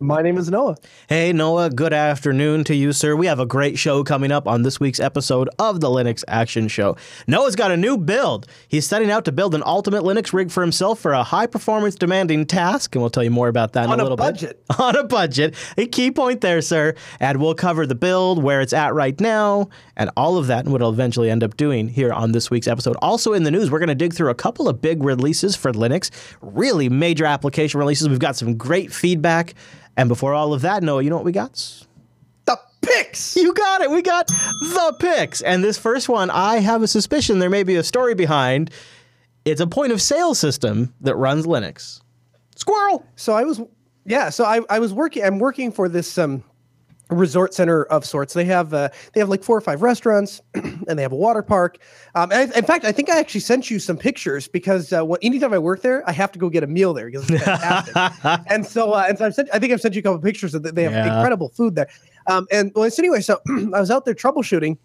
My name is Noah. Hey, Noah, good afternoon to you, sir. We have a great show coming up on this week's episode of the Linux Action Show. Noah's got a new build. He's setting out to build an ultimate Linux rig for himself for a high performance demanding task, and we'll tell you more about that in On a little bit. On a budget. bit. On a budget. A key point there, sir. And we'll cover the build, where it's at right now, and all of that, and what it'll eventually end up doing here on this week's episode. Also, in the news, we're going to dig through a couple of big releases for Linux, really major application releases. We've got some great feedback. And before all of that, Noah, you know what we got? The picks. You got it. We got the picks. And this first one, I have a suspicion there may be a story behind. It's a point of sale system that runs Linux. Squirrel. So I was, yeah. So I, I was working. I'm working for this um, resort center of sorts. They have uh, they have like four or five restaurants, and they have a water park. Um, and I, in fact, I think I actually sent you some pictures because uh, when, anytime I work there, I have to go get a meal there because it's fantastic. and so, uh, and so I've sent, I think I've sent you a couple pictures of that. They have Yeah. incredible food there. Um, and well, so anyway, so I was out there troubleshooting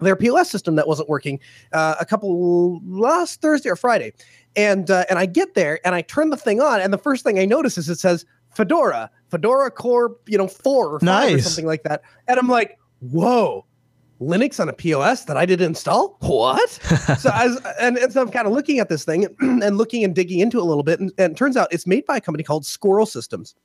their POS system that wasn't working uh, a couple last Thursday or Friday, and uh, and I get there and I turn the thing on, and the first thing I notice is it says Fedora, Fedora Core, you know, four or five or something like that, and I'm like, whoa. Linux on a POS that I didn't install? What? so I was, and, and so I'm kind of looking at this thing and looking and digging into it a little bit, and, and it turns out it's made by a company called Squirrel Systems.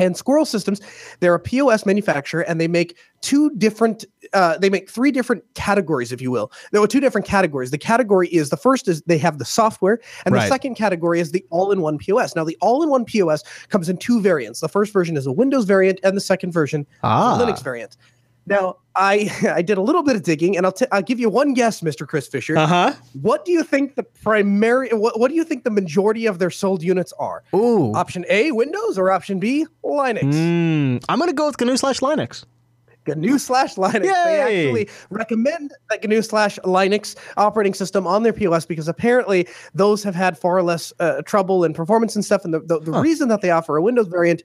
And Squirrel Systems, they're a POS manufacturer, and they make two different, uh, they make three different categories, if you will. There were two different categories. The category is the first is they have the software, and Right. the second category is the all-in-one POS. Now, the all-in-one POS comes in two variants. The first version is a Windows variant, and the second version Ah. is a Linux variant. Now, I I did a little bit of digging, and I'll t- I'll give you one guess, Mr. Chris Fisher. Uh huh. What do you think the primary? What, what do you think the majority of their sold units are? Ooh. Option A, Windows, or option B, Linux? Mm, I'm going to go with GNU slash Linux. GNU slash Linux. They actually recommend the GNU slash Linux operating system on their POS because apparently those have had far less uh, trouble and performance and stuff. And the, the, the Huh. reason that they offer a Windows variant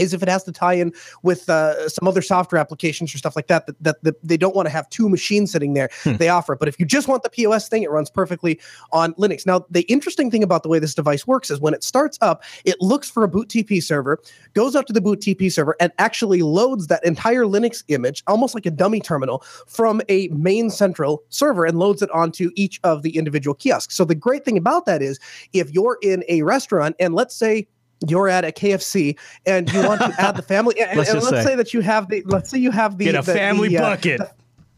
is if it has to tie in with uh, some other software applications or stuff like that, that, that, that they don't want to have two machines sitting there. Hmm. They offer it. But if you just want the POS thing, it runs perfectly on Linux. Now, the interesting thing about the way this device works is when it starts up, it looks for a boot TP server, goes up to the boot TP server, and actually loads that entire Linux image, almost like a dummy terminal, from a main central server and loads it onto each of the individual kiosks. So the great thing about that is if you're in a restaurant and let's say you're at a KFC and you want to add the family and, Let's and let's say. say. that you have the let's say you have the Get a the- family the, uh, bucket.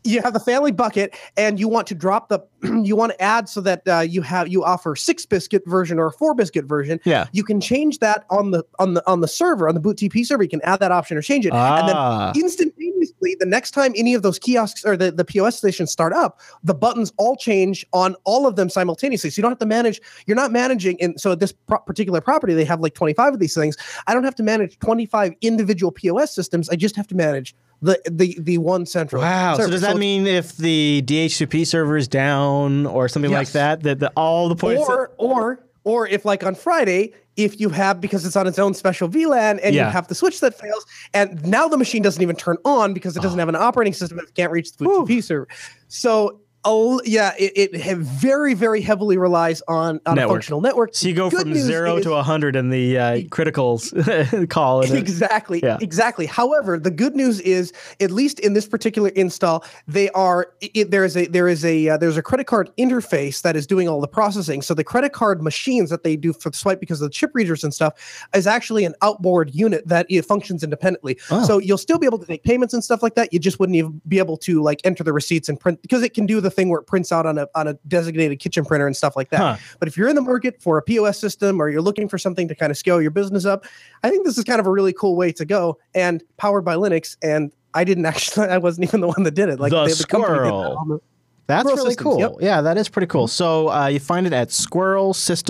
You have the family bucket and you want to drop the you want to add so that uh, you have you offer six biscuit version or a four biscuit version. Yeah. you can change that on the on the on the server on the boot tp server. You can add that option or change it. And then Ah. instantaneously the next time any of those kiosks or the, the pos stations start up the buttons all change on all of them simultaneously. So you don't have to manage you're not managing and so at this pro- particular property they have like 25 of these things. I don't have to manage 25 individual pos systems. I just have to manage the the the one central Wow. So server. does that it's- mean if the DHCP server is down or something like that, that the, all the points? or or or if like on Friday, if you have because it's on its own special VLAN and Yeah. you have the switch that fails, and now the machine doesn't even turn on because it doesn't ah. have an operating system if it can't reach the DHCP server. So oh yeah, it, it very very heavily relies on on a functional network. so you go Good from zero is- to 100 in the uh, criticals call. Exactly. Yeah. Exactly. However, the good news is, at least in this particular install, they are it, there is a there is a uh, there's a credit card interface that is doing all the processing. So the credit card machines that they do for the swipe because of the chip readers and stuff is actually an outboard unit that it functions independently. Oh. So you'll still be able to take payments and stuff like that. You just wouldn't even be able to like enter the receipts and print because it can do the thing where it prints out on a on a designated kitchen printer and stuff like that. Huh. But if you're in the market for a POS system or you're looking for something to kind of scale your business up, I think this is kind of a really cool way to go and powered by Linux. And I didn't actually, I wasn't even the one that did it. Like The company did squirrel. on That's Squirrel really Systems, cool. yep. Mm-hmm. Yeah, that is pretty cool. So uh, you find it at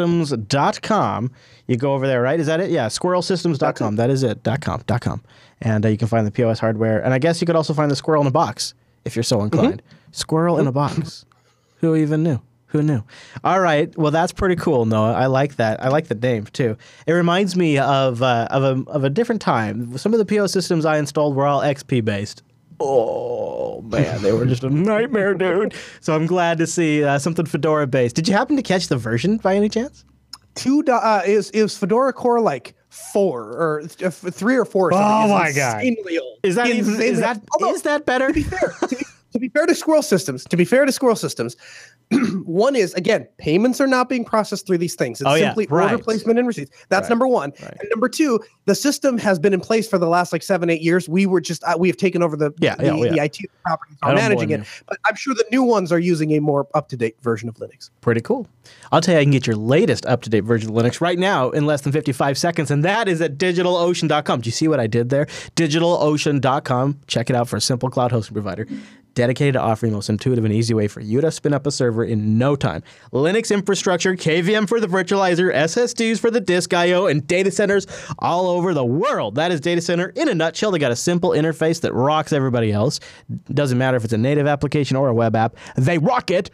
squirrelsystems.com. You go over there, right? Is that it? Yeah, squirrelsystems.com. That is it. Dot .com. Dot .com. And uh, you can find the POS hardware. And I guess you could also find the squirrel in a box if you're so inclined. Squirrel in a box. Who even knew? Who knew? All right. Well, that's pretty cool, Noah. I like that. I like the name too. It reminds me of uh, of a of a different time. Some of the PO systems I installed were all XP based. Oh man, they were just a nightmare, dude. So I'm glad to see uh, something Fedora based. Did you happen to catch the version by any chance? Two uh, is is Fedora Core like four or th- three or four? Or something. Oh my God. insanely old. Is that even, Insanely is that. Although, is that better? to be fair, to be, to be fair to Squirrel Systems, to be fair to Squirrel Systems, one is again payments are not being processed through these things. It's Oh, yeah, simply right. order placement and receipts. That's Right, number one. right. And number two, the system has been in place for the last like seven, eight years. We were just uh, we have taken over the Yeah, the, yeah, oh, yeah. the IT properties are managing it. But I'm sure the new ones are using a more up to date version of Linux. Pretty cool. I'll tell you, I can get your latest up to date version of Linux right now in less than 55 seconds, and that is at digitalocean.com. Do you see what I did there? Digitalocean.com. Check it out for a simple cloud hosting provider dedicated to offering the most intuitive and easy way for you to spin up a server in no time. Linux infrastructure, KVM for the virtualizer, SSDs for the disk I/O, and data centers all over the world. That is data center in a nutshell. They got a simple interface that rocks everybody else. Doesn't matter if it's a native application or a web app. They rock it.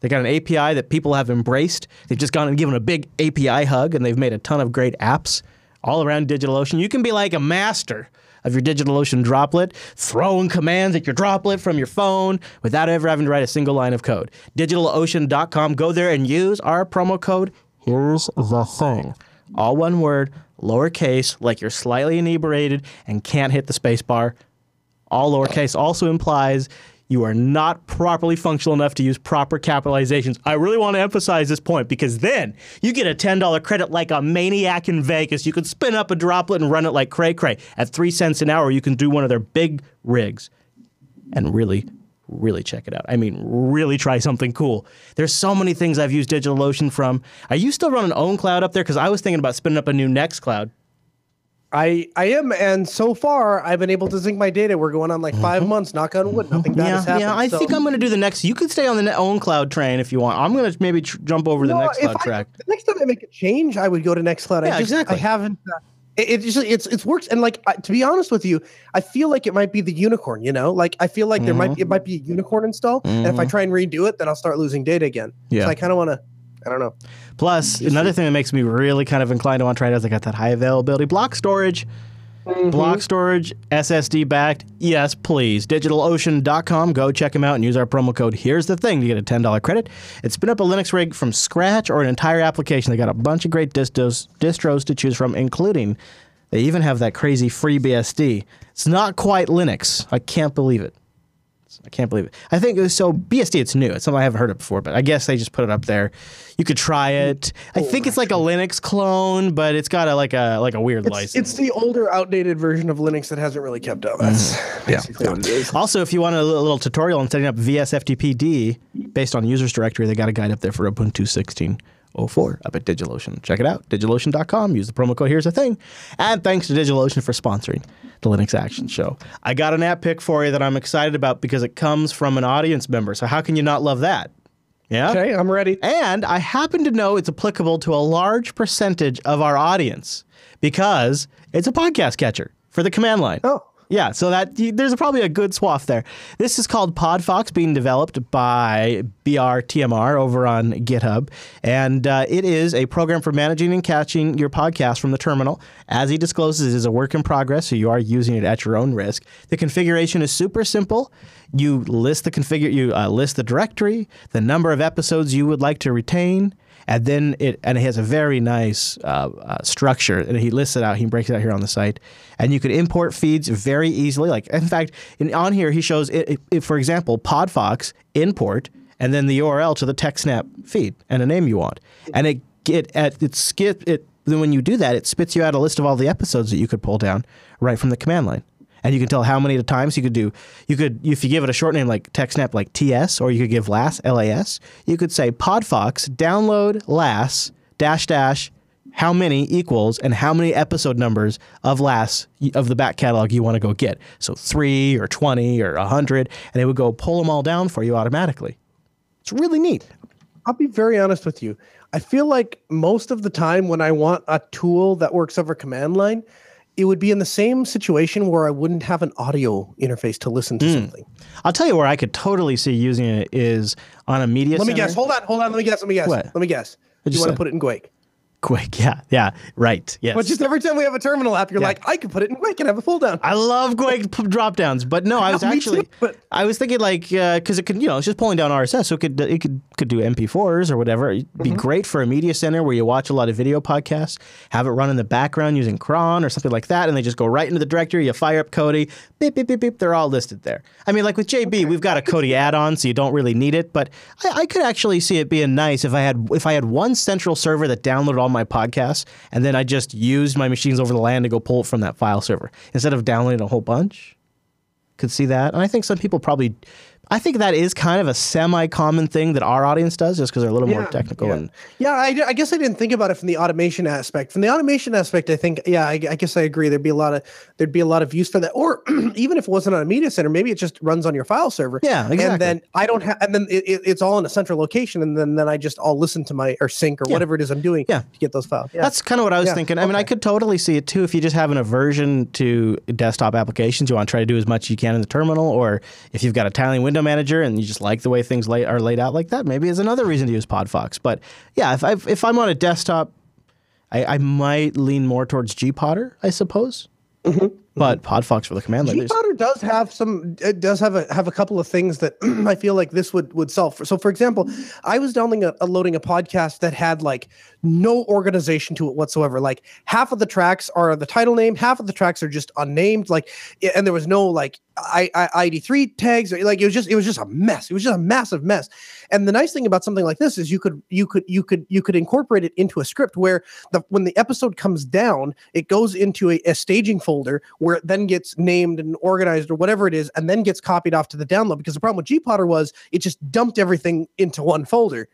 They got an API that people have embraced. They've just gone and given a big API hug, and they've made a ton of great apps all around DigitalOcean. You can be like a master of your DigitalOcean droplet, throwing commands at your droplet from your phone without ever having to write a single line of code. DigitalOcean.com. Go there and use our promo code. Here's the thing. All one word, lowercase, like you're slightly inebriated and can't hit the space bar all lowercase also implies you are not properly functional enough to use proper capitalizations. I really want to emphasize this point because then you get a $10 credit like a maniac in Vegas. You can spin up a droplet and run it like cray cray. At three cents an hour, you can do one of their big rigs and really, really check it out. I mean, really try something cool. There's so many things I've used DigitalOcean from. Are you still running OwnCloud up there? Because I was thinking about spinning up a new Nextcloud. I I am, and so far I've been able to sync my data. We're going on like 5 months. Knock on wood, nothing bad Mm-hmm. Yeah, has happened. yeah. I so- think I'm going to do the next. You could stay on the ne- OwnCloud train if you want. I'm going to maybe tr- jump over No, the Nextcloud I- track. The next time I make a change, I would go to Nextcloud. Yeah, I just, exactly. I haven't. Uh, it, it just it's it's works and like I, to be honest with you, I feel like it might be the unicorn. You know, like I feel like there might be, it might be a unicorn install, and if I try and redo it, then I'll start losing data again. Yeah. So I kind of want to. I don't know. Plus, another thing that makes me really kind of inclined to want to try it is I got that high availability block storage. Mm-hmm. Block storage, SSD backed. Yes, please. DigitalOcean.com. Go check them out and use our promo code. Here's the thing to get a $10 credit. It's spin up a Linux rig from scratch or an entire application. They got a bunch of great distros, distros to choose from, including they even have that crazy FreeBSD. It's not quite Linux. I can't believe it. I can't believe it. I think so. BSD, it's new. It's something I haven't heard of before, but I guess they just put it up there. You could try it. I think it's like a Linux clone, but it's got a like a like a weird It's, license. it's the older, outdated version of Linux that hasn't really kept up. That's mm-hmm. basically what it is. Also, if you want a little, tutorial on setting up VSFTPD based on users directory, they got a guide up there for Ubuntu 16.04 up at DigitalOcean. Check it out, digitalocean.com. Use the promo code Here's the Thing. And thanks to DigitalOcean for sponsoring the Linux Action Show. I got an app pick for you that I'm excited about because it comes from an audience member. So how can you not love that? Yeah. Okay, I'm ready. And I happen to know it's applicable to a large percentage of our audience because it's a podcast catcher for the command line. Oh. Yeah, so that there's probably a good swath there. This is called Podfox, being developed by BRTMR over on GitHub, and uh, it is a program for managing and catching your podcast from the terminal. As he discloses, it is a work in progress, so you are using it at your own risk. The configuration is super simple. You list the configure, you uh, list the directory, the number of episodes you would like to retain, and then it and it has a very nice uh, uh, structure and he lists it out he breaks it out here on the site. And you can import feeds very easily like in fact in, on here he shows it, it, for example podfox import and then the url to the techsnap feed and a name you want. And it it at it skip it then when you do that it spits you out a list of all the episodes that you could pull down right from the command line and you can tell how many times you could do. You could, if you give it a short name like TechSnap, like TS, or you could give LAS, LAS. You could say Podfox download LAS dash dash how many equals and how many episode numbers of LAS of the back catalog you want to go get. So three or twenty or hundred, and it would go pull them all down for you automatically. It's really neat. I'll be very honest with you. I feel like most of the time when I want a tool that works over command line, it would be in the same situation where I wouldn't have an audio interface to listen to mm. something. I'll tell you where I could totally see using it is on a media. Let center. me guess. Hold on. Hold on. Let me guess. Let me guess. What? Let me guess. Do you want to put it in Quake? Quake, yeah, yeah, right, yes. But just every time we have a terminal app, you're yeah. like, I could put it in Quake and have a pull down. I love Quake drop downs, but no, I was actually, too, but... I was thinking like, because uh, it could, you know, it's just pulling down RSS, so it could, it could, could do MP4s or whatever. It'd be mm-hmm. great for a media center where you watch a lot of video podcasts, have it run in the background using cron or something like that, and they just go right into the directory. You fire up Kodi, beep, beep, beep, beep. They're all listed there. I mean, like with JB, okay. we've got a Kodi add-on, so you don't really need it, but I, I could actually see it being nice if I had, if I had one central server that downloaded all my podcasts and then I just used my machines over the LAN to go pull it from that file server instead of downloading a whole bunch. Could see that, and I think some people probably I think that is kind of a semi-common thing that our audience does, just because they're a little yeah, more technical. Yeah, and yeah I, I, guess I didn't think about it from the automation aspect. From the automation aspect, I think, yeah, I, I, guess I agree. There'd be a lot of there'd be a lot of use for that. Or even if it wasn't on a media center, maybe it just runs on your file server. Yeah, exactly. And then I don't have, and then it, it, it's all in a central location, and then then I just all listen to my or sync or yeah. whatever it is I'm doing. Yeah. to get those files. That's kind of what I was thinking. I okay. mean, I could totally see it too if you just have an aversion to desktop applications. You want to try to do as much as you can in the terminal, or if you've got a tiling window manager and you just like the way things lay, are laid out like that, maybe is another reason to use Podfox. But yeah, if, i if I'm on a desktop, I, I might lean more towards gPodder, I suppose. Mm-hmm. But Podfox for the command line. gPodder does have some. It does have a have a couple of things that I feel like this would would solve. For. So, for example, I was downloading a, a, loading a podcast that had like no organization to it whatsoever. Like half of the tracks are the title name, half of the tracks are just unnamed. Like, and there was no like I, I ID three tags. Like it was just it was just a mess. It was just a massive mess. And the nice thing about something like this is you could you could you could you could incorporate it into a script where the when the episode comes down, it goes into a, a staging folder where it then gets named and organized or whatever it is, and then gets copied off to the download. Because the problem with gPodder was it just dumped everything into one folder.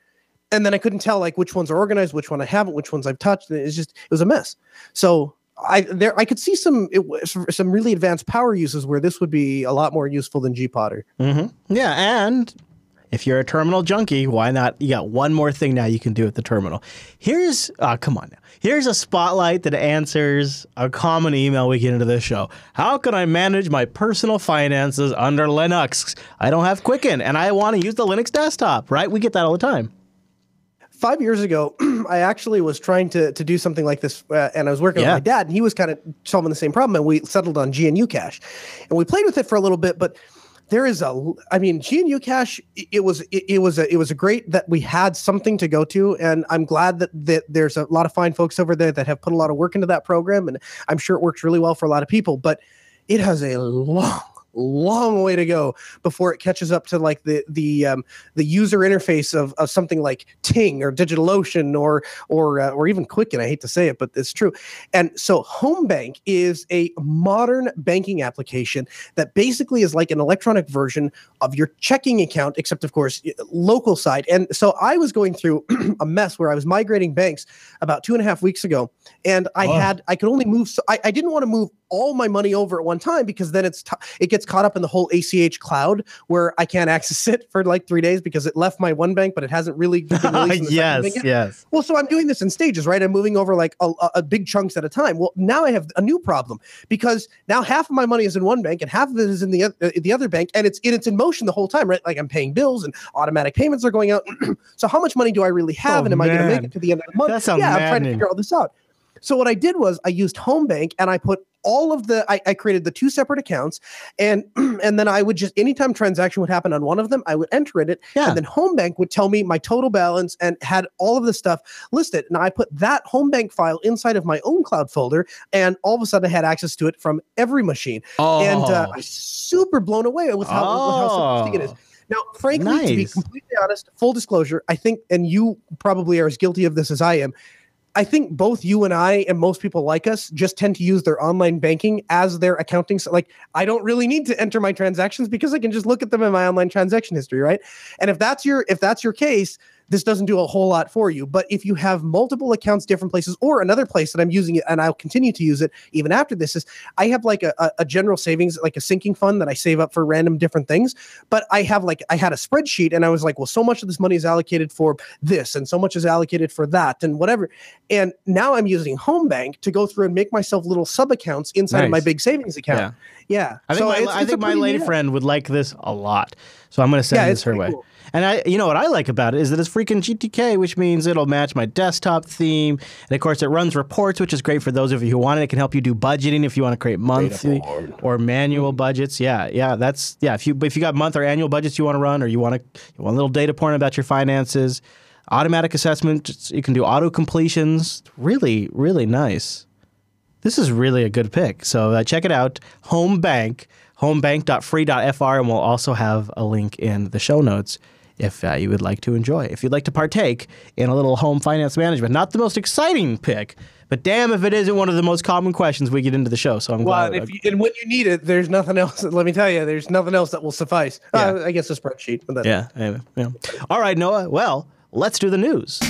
And then I couldn't tell like which ones are organized, which one I haven't, which ones I've touched. And it's just it was a mess. So I there I could see some it, some really advanced power uses where this would be a lot more useful than gPodder. Mm-hmm. Yeah, and if you're a terminal junkie, why not? You got one more thing now you can do at the terminal. Here's, uh, come on now. Here's a spotlight that answers a common email we get into this show. How can I manage my personal finances under Linux? I don't have Quicken and I want to use the Linux desktop, right? We get that all the time five years ago, I actually was trying to to do something like this, uh, and I was working yeah. with my dad, and he was kind of solving the same problem, and we settled on GnuCash, and we played with it for a little bit, but there is a i mean GnuCash it was it, it, was a it was a great that we had something to go to and i'm glad that that there's a lot of fine folks over there that have put a lot of work into that program and i'm sure it works really well for a lot of people but it has a long long way to go before it catches up to like the the um, the user interface of, of something like Ting or DigitalOcean or or uh, or even Quicken. I hate to say it, but it's true. And so HomeBank is a modern banking application that basically is like an electronic version of your checking account, except of course local side. And so I was going through a mess where I was migrating banks about two and a half weeks ago, and I oh. had I could only move. So I, I didn't want to move all my money over at one time because then it's t- it gets caught up in the whole ACH cloud where I can't access it for like three days because it left my one bank, but it hasn't really been yes, yes. Well, so I'm doing this in stages, right? I'm moving over like a, a, big chunks at a time. Well, now I have a new problem because now half of my money is in one bank and half of it is in the uh, the other bank, and it's in it's in motion the whole time, right? Like I'm paying bills and automatic payments are going out. so how much money do I really have, oh, and am man. I going to make it to the end of the month? That sounds yeah, maddening. I'm trying to figure all this out. So what I did was I used HomeBank and I put all of the I, I, created the two separate accounts and and then I would just anytime transaction would happen on one of them, I would enter in it. Yeah. And then HomeBank would tell me my total balance and had all of the stuff listed. And I put that HomeBank file inside of my OwnCloud folder, and all of a sudden I had access to it from every machine. Oh. And uh, I was super blown away with how, oh. with how simplistic it is. Oh. Now, frankly, nice. to be completely honest, full disclosure, I think, and you probably are as guilty of this as I am. I think both you and I and most people like us just tend to use their online banking as their accounting. So like, I don't really need to enter my transactions because I can just look at them in my online transaction history, right? And if that's your if that's your case, this doesn't do a whole lot for you. But if you have multiple accounts, different places, or another place that I'm using it, and I'll continue to use it even after this, is I have like a, a, general savings, like a sinking fund that I save up for random different things. But I have like I had a spreadsheet, and I was like, well, so much of this money is allocated for this, and so much is allocated for that, and whatever. And now I'm using HomeBank to go through and make myself little sub accounts inside of my big savings account. Yeah. Yeah. I think So my, it's- I it's think my lady friend would like this a lot. So I'm going to send Yeah, this her pretty way. Cool. And I, you know what I like about it is that it's freaking GTK, which means it'll match my desktop theme. And of course, it runs reports, which is great for those of you who want it. It can help you do budgeting if you want to create monthly or manual budgets. Yeah, yeah, that's yeah. If you if you got month or annual budgets you want to run, or you want to you want a little data point about your finances, automatic assessment. You can do auto completions. Really, really nice. This is really a good pick. So uh, check it out. HomeBank, homebank.free.fr, and we'll also have a link in the show notes if uh, you would like to enjoy. If you'd like to partake in a little home finance management, not the most exciting pick, but damn if it isn't one of the most common questions we get into the show. So I'm Well, glad. and, if you, and when you need it, there's nothing else. Let me tell you, there's nothing else that will suffice. Uh, I guess a spreadsheet. But yeah, anyway, yeah. All right, Noah. Well, let's do the news.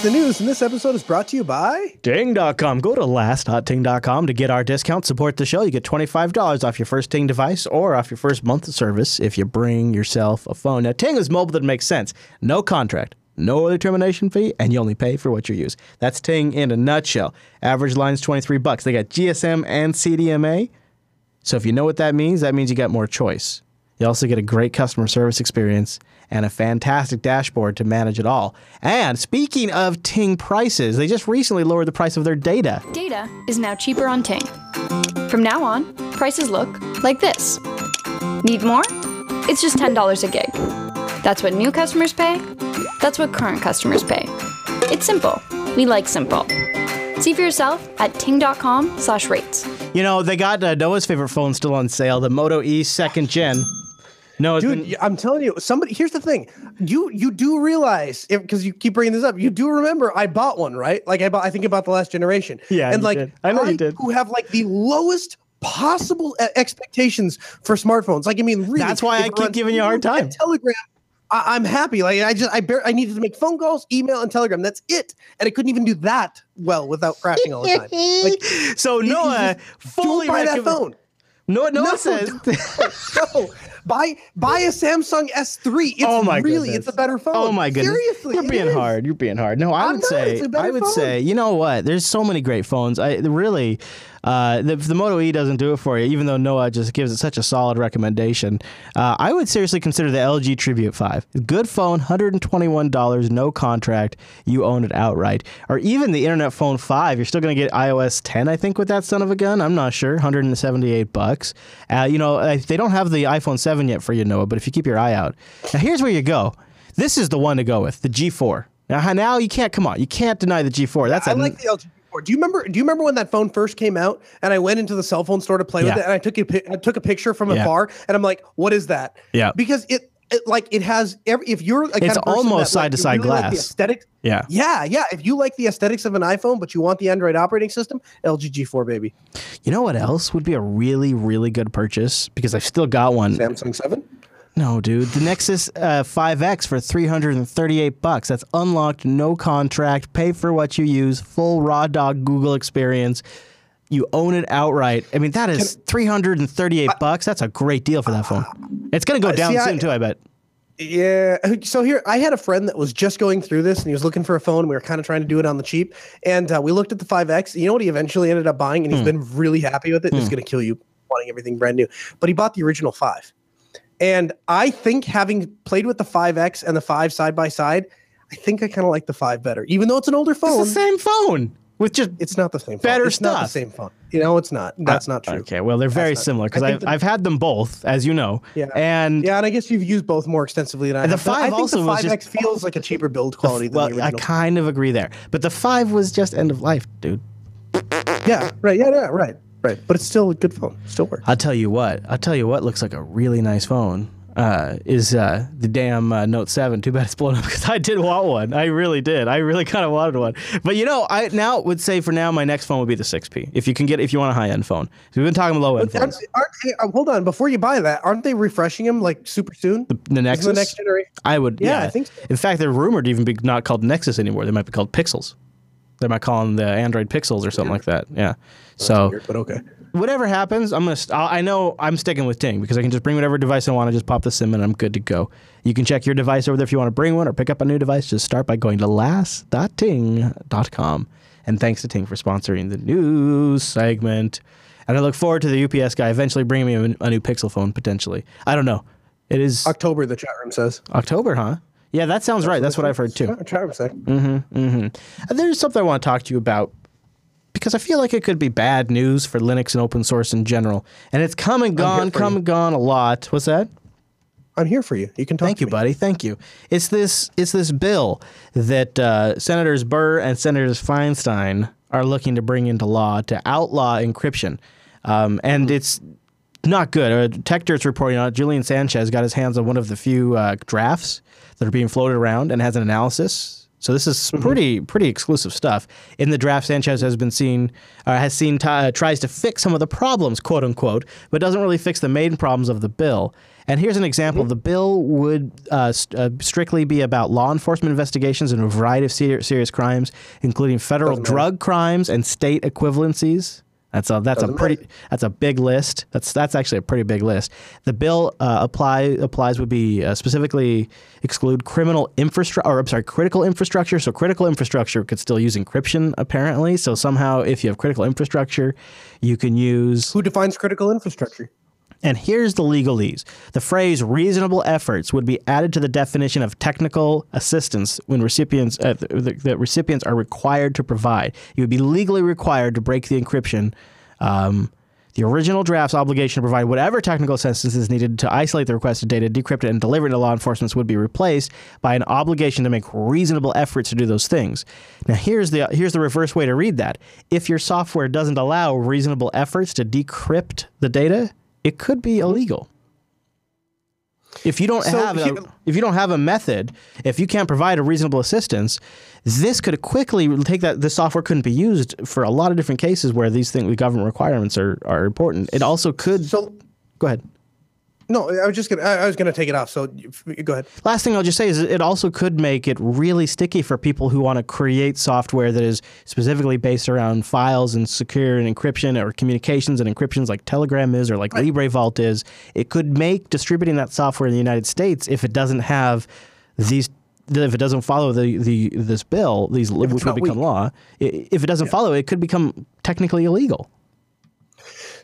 It's the news, and this episode is brought to you by. Ting.com. Go to last.ting.com to get our discount. Support the show. You get $25 off your first Ting device or off your first month of service if you bring yourself a phone. Now, Ting is mobile that makes sense. No contract, no early termination fee, and you only pay for what you use. That's Ting in a nutshell. Average line's 23 bucks. They got GSM and CDMA. So if you know what that means, that means you got more choice. You also get a great customer service experience and a fantastic dashboard to manage it all. And speaking of Ting prices, they just recently lowered the price of their data. Data is now cheaper on Ting. From now on, prices look like this. Need more? It's just $10 a gig. That's what new customers pay. That's what current customers pay. It's simple. We like simple. See for yourself at ting.com slash rates. You know, they got uh, Noah's favorite phone still on sale, the Moto E second gen. No, Dude, been, I'm telling you, somebody. Here's the thing: you you do realize because you keep bringing this up. You do remember I bought one, right? Like I bought. I think about the last generation. Yeah, and like did. I know you did. Who have like the lowest possible expectations for smartphones? Like I mean, really, That's why I keep giving you a hard time. Telegram. I, I'm happy. Like I just I bear, I needed to make phone calls, email, and Telegram. That's it, and I couldn't even do that well without crashing all the time. Like, so Noah fully don't buy that phone. Noah, Noah No, says. no, buy buy a Samsung S3. It's Oh my really, goodness. it's a better phone. Oh my goodness. Seriously, You're being is. hard. You're being hard. No, I I'm would not. say It's a better I would phone. say, you know what? There's so many great phones. I really uh, the, the Moto E doesn't do it for you, even though Noah just gives it such a solid recommendation. Uh, I would seriously consider the LG Tribute 5. Good phone, $121, no contract. You own it outright. Or even the Internet Phone 5. You're still going to get iOS 10, I think, with that son of a gun. I'm not sure. 178 bucks. Uh, you know, they don't have the iPhone 7 yet for you, Noah, but if you keep your eye out. Now, here's where you go. This is the one to go with, the G4. Now, now you can't come on. You can't deny the G4. That's I a like the LG. G4. Do you remember? Do you remember when that phone first came out? And I went into the cell phone store to play Yeah. with it, and I took a took a picture from Yeah. afar, and I'm like, "What is that?" Yeah. because it. It, like it has every if you're It's of almost that, like, side-to-side really like the glass. aesthetic Yeah. yeah yeah if you like the aesthetics of an iphone but you want the android operating system lg g4 baby You know what else would be a really, really good purchase? Because I've still got one. samsung 7 No, dude. The Nexus uh, 5X for 338 bucks. That's unlocked, no contract, pay for what you use, full raw dog Google experience. You own it outright. I mean, that is 338 bucks. That's a great deal for that phone. Uh, it's going to go down see, I- soon too, I bet. Yeah. So here, I had a friend that was just going through this, and he was looking for a phone. We were kind of trying to do it on the cheap, and uh, we looked at the 5X. You know what he eventually ended up buying, and he's hmm. been really happy with it. It's hmm. going to kill you wanting everything brand new, but he bought the original five. And I think having played with the 5X and the five side by side, I think I kind of like the five better, even though it's an older phone. It's the same phone with just It's not the same. Phone. Better it's Not the stuff. same phone. You know, it's not. Uh, That's not true. Okay, well, they're very not- similar because I think I've, the- I've had them both, as you know. Yeah. And Yeah, and I guess you've used both more extensively than I The have. but I 5 think also the was 5X just- feels like a cheaper build quality than well, the I original. kind of agree there. But the 5 was just end of life, dude. Yeah, right. Yeah, yeah, right, right. But it's still a good phone. Still works. I'll tell you what. I'll tell you what looks like a really nice phone. Uh, is uh, the damn uh, Note Seven. Too bad it's blown up because I did want one. I really did. I really kind of wanted one. But you know, I now would say for now my next phone would be the 6P. If you can get, if you want a high end phone, so we've been talking low end phones. they, uh, hold on, before you buy that, aren't they refreshing them like super soon? The Isn't Nexus. the next generation. I would. Yeah, Yeah, I think so. In fact, they're rumored to even be not called Nexus anymore. They might be called Pixels. They might call them the Android Pixels or something like that. Yeah. So Weird, but okay. Whatever happens, I'm gonna. St- I know I'm sticking with Ting because I can just bring whatever device I want to just pop the SIM and I'm good to go. You can check your device over there if you want to bring one or pick up a new device. Just start by going to last.ting.com. And thanks to Ting for sponsoring the news segment. And I look forward to the UPS guy eventually bringing me a, a new Pixel phone potentially. I don't know. It is October, the chat room says. October, huh? Yeah, that sounds right. That's what I've heard too. Chat chat room say. And mm-hmm, mm-hmm. There's something I want to talk to you about because I feel like it could be bad news for Linux and open source in general. And it's come and gone, come you. and gone a lot. What's that? I'm here for you. You can talk. Thank you, me. buddy. Thank you. It's this it's this bill that uh, Senators Burr and Senators Feinstein are looking to bring into law to outlaw encryption, um, and it's not good. Uh, TechDirt's reporting on it. Julian Sanchez got his hands on one of the few uh, drafts that are being floated around and has an analysis. So this is pretty pretty exclusive stuff. In the draft, Sanchez has been seen uh, has seen t- uh, tries to fix some of the problems, quote unquote, but doesn't really fix the main problems of the bill. And here's an example: the bill would uh, st- uh, strictly be about law enforcement investigations into a variety of ser- serious crimes, including federal drug crimes and state equivalencies. That's a that's a pretty that's a big list. That's that's actually a pretty big list. The bill uh, apply applies would be uh, specifically exclude criminal infrastructure or I'm sorry critical infrastructure. So critical infrastructure could still use encryption apparently. So somehow if you have critical infrastructure, you can use Who defines critical infrastructure? And here's the legalese. The phrase reasonable efforts would be added to the definition of technical assistance when recipients uh, the recipients are required to provide. You would be legally required to break the encryption. Um, the original draft's obligation to provide whatever technical assistance is needed to isolate the requested data, decrypt it, and deliver it to law enforcement would be replaced by an obligation to make reasonable efforts to do those things. Now, here's the here's the reverse way to read that. If your software doesn't allow reasonable efforts to decrypt the data, it could be mm-hmm. illegal. If you don't So have a, if you don't have a method, if you can't provide a reasonable assistance, this could quickly take that. The software couldn't be used for a lot of different cases where these things, the government requirements are are important. It also could. So go ahead. No, I was just gonna. I I was gonna take it off. So go ahead. Last thing I'll just say is it also could make it really sticky for people who want to create software that is specifically based around files and secure and encryption or communications and encryptions like Telegram is or like LibreVault is. It could make distributing that software in the United States if it doesn't have these if it doesn't follow the, the this bill, these which would not become weak. law, if it doesn't follow, it could become technically illegal.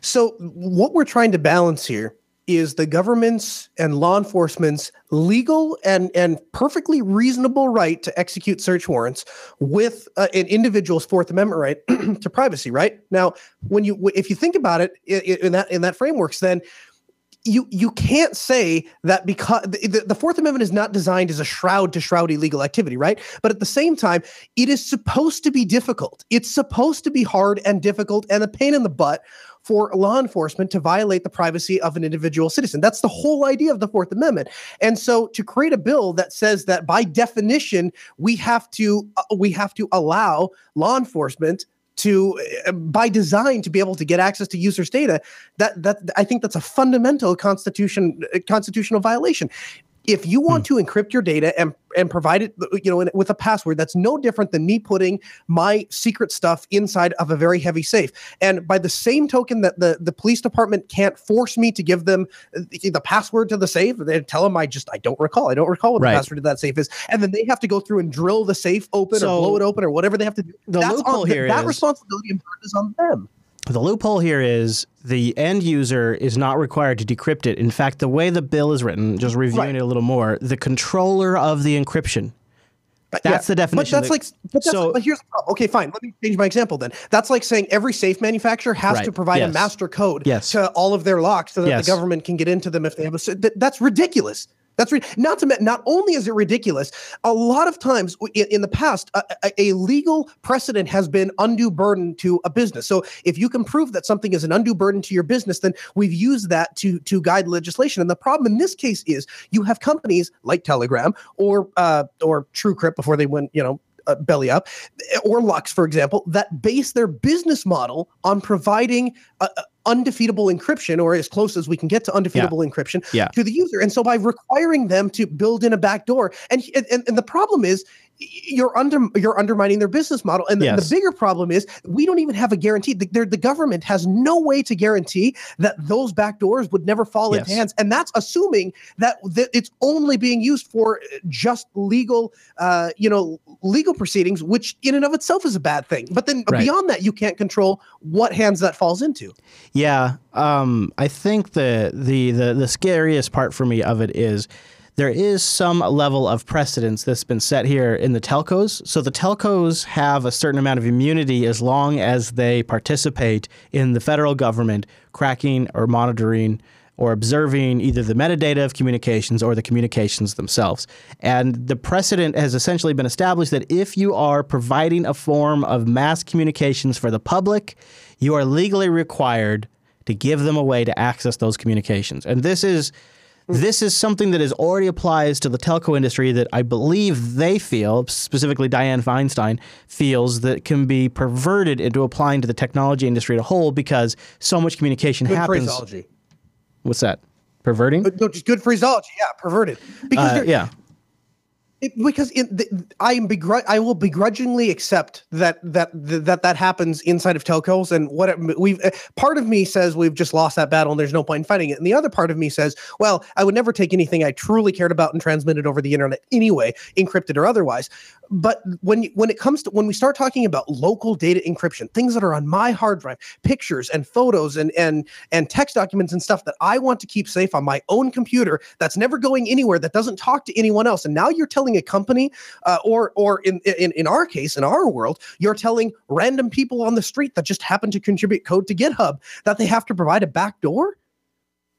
So what we're trying to balance here is the government's and law enforcement's legal and and perfectly reasonable right to execute search warrants with uh, an individual's Fourth Amendment right to privacy. Right now, when you if you think about it in that in that frameworks, then you you can't say that because the, the Fourth Amendment is not designed as a shroud to shroud illegal activity, right? But at the same time, it is supposed to be difficult. It's supposed to be hard and difficult and a pain in the butt for law enforcement to violate the privacy of an individual citizen. That's the whole idea of the Fourth Amendment. And so to create a bill that says that by definition we have to uh, we have to allow law enforcement to uh, by design to be able to get access to users data that that i think that's a fundamental constitution uh, constitutional violation if you want hmm. to encrypt your data and and provide it you know with a password that's no different than me putting my secret stuff inside of a very heavy safe. And by the same token that the the police department can't force me to give them uh, the, the password to the safe they tell them i just i don't recall. I don't recall what Right. the password to that safe is. And then they have to go through and drill the safe open So, or blow it open or whatever they have to do. the That's loophole on, here that is- responsibility and burden is on them The loophole here is the end user is not required to decrypt it. In fact, the way the bill is written, just reviewing Right. it a little more, the controller of the encryption. That's the definition But that's that- like, but, that's so- but here's the problem. okay, fine. Let me change my example then. That's like saying every safe manufacturer has Right. to provide Yes. a master code Yes. to all of their locks so that Yes. the government can get into them if they have a. that- That's ridiculous. That's not to not only is it ridiculous. A lot of times in, in the past, a, a, a, legal precedent has been undue burden to a business. So if you can prove that something is an undue burden to your business, then we've used that to to guide legislation. And the problem in this case is you have companies like Telegram or uh, or TrueCrypt before they went, you know, uh, belly up, or LUKS, for example, that base their business model on providing uh, uh, undefeatable encryption, or as close as we can get to undefeatable yeah. encryption, yeah. to the user. And so by requiring them to build in a backdoor, and and, and the problem is you're under you're undermining their business model and the, yes. the, bigger problem is we don't even have a guarantee the, the government has no way to guarantee that those back doors would never fall yes. into hands and that's assuming that, that it's only being used for just legal uh, you know legal proceedings which in and of itself is a bad thing but then right. beyond that you can't control what hands that falls into yeah um, i think the, the the the scariest part for me of it is there is some level of precedence that's been set here in the telcos. So the telcos have a certain amount of immunity as long as they participate in the federal government cracking or monitoring or observing either the metadata of communications or the communications themselves. And the precedent has essentially been established that if you are providing a form of mass communications for the public, you are legally required to give them a way to access those communications. And this is this is something that is already applies to the telco industry that I believe they feel, specifically Dianne Feinstein, feels that can be perverted into applying to the technology industry as a whole because so much communication Good happens. Phraseology. What's that? Perverting? No, just good phraseology. Yeah, perverted. Because uh, yeah. It, because the, I am begr- I will begrudgingly accept that that that that happens inside of telcos, and what we've uh, part of me says we've just lost that battle, and there's no point in fighting it, and the other part of me says, well, I would never take anything I truly cared about and transmit it over the internet anyway, encrypted or otherwise but when when it comes to when we start talking about local data encryption things that are on my hard drive pictures and photos and and and text documents and stuff that i want to keep safe on my own computer that's never going anywhere that doesn't talk to anyone else and now you're telling a company uh, or or in, in in our case in our world you're telling random people on the street that just happen to contribute code to github that they have to provide a backdoor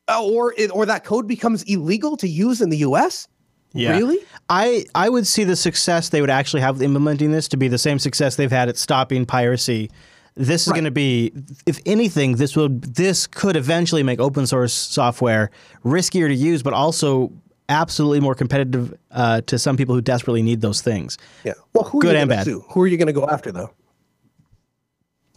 uh, or or that code becomes illegal to use in the us yeah. Really? I, I would see the success they would actually have implementing this to be the same success they've had at stopping piracy. This is right. going to be, if anything, this will this could eventually make open source software riskier to use, but also absolutely more competitive uh, to some people who desperately need those things. Yeah. Well, who good and bad. Sue? Who are you going to go after though?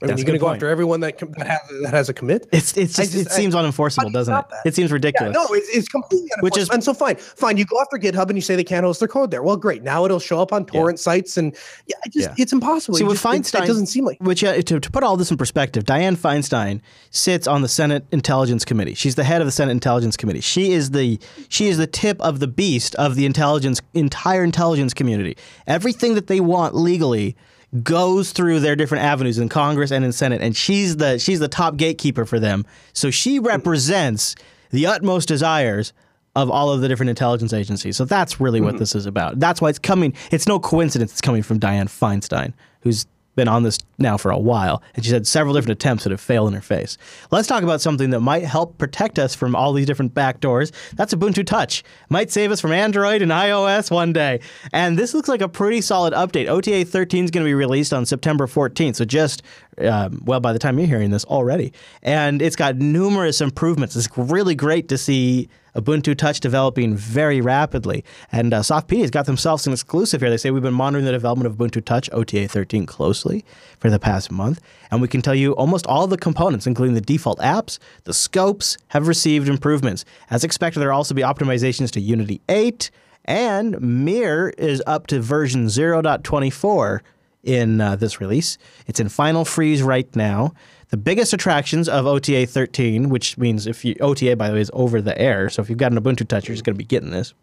I mean, you're going to go after everyone that, that, has, that has a commit. It's it's just, just it I, seems unenforceable, doesn't it? That? It seems ridiculous. Yeah, no, it's, it's completely unenforceable. Which is and so fine, fine. You go after GitHub and you say they can't host their code there. Well, great. Now it'll show up on torrent yeah. sites and yeah, it just yeah. it's impossible. See, it with just, Feinstein, it, doesn't seem like. Which uh, to, to put all this in perspective, Dianne Feinstein sits on the Senate Intelligence Committee. She's the head of the Senate Intelligence Committee. She is the she is the tip of the beast of the intelligence entire intelligence community. Everything that they want legally goes through their different avenues in Congress and in Senate, and she's the she's the top gatekeeper for them. So she represents the utmost desires of all of the different intelligence agencies. So that's really what mm-hmm. this is about. That's why it's coming. It's no coincidence it's coming from Dianne Feinstein, who's been on this now for a while, and she's had several different attempts that have failed in her face. Let's talk about something that might help protect us from all these different backdoors. That's Ubuntu Touch. Might save us from Android and iOS one day. And this looks like a pretty solid update. OTA 13 is going to be released on September 14th, so just um, well, by the time you're hearing this already. And it's got numerous improvements. It's really great to see Ubuntu Touch developing very rapidly. And uh, Softpedia has got themselves an exclusive here. They say we've been monitoring the development of Ubuntu Touch OTA 13 closely for the past month, and we can tell you almost all the components, including the default apps, the scopes, have received improvements. As expected, there will also be optimizations to Unity 8, and Mir is up to version 0.24 in uh, this release. It's in final freeze right now. The biggest attractions of OTA 13, which means if you OTA by the way is over the air, so if you've got an Ubuntu touch, you're just going to be getting this.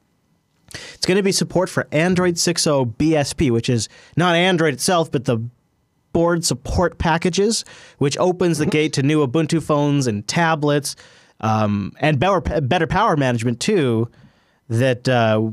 It's going to be support for Android 6.0 BSP, which is not Android itself, but the board support packages, which opens the gate to new Ubuntu phones and tablets, um, and better, better power management too. That uh,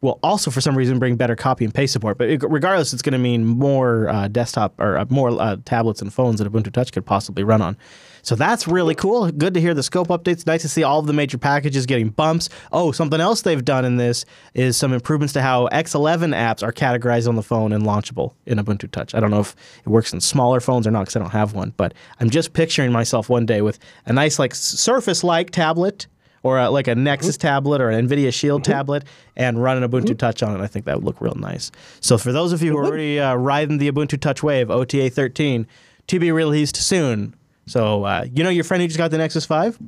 will also, for some reason, bring better copy and paste support. But it, regardless, it's going to mean more uh, desktop or uh, more uh, tablets and phones that Ubuntu Touch could possibly run on. So that's really cool. Good to hear the scope updates. Nice to see all of the major packages getting bumps. Oh, something else they've done in this is some improvements to how X11 apps are categorized on the phone and launchable in Ubuntu Touch. I don't know if it works in smaller phones or not because I don't have one, but I'm just picturing myself one day with a nice like Surface-like tablet or a, like a Nexus tablet or an NVIDIA Shield tablet and run an Ubuntu Touch on it. I think that would look real nice. So for those of you who are already uh, riding the Ubuntu Touch wave, OTA 13, to be released soon so uh, you know your friend who just got the Nexus Five?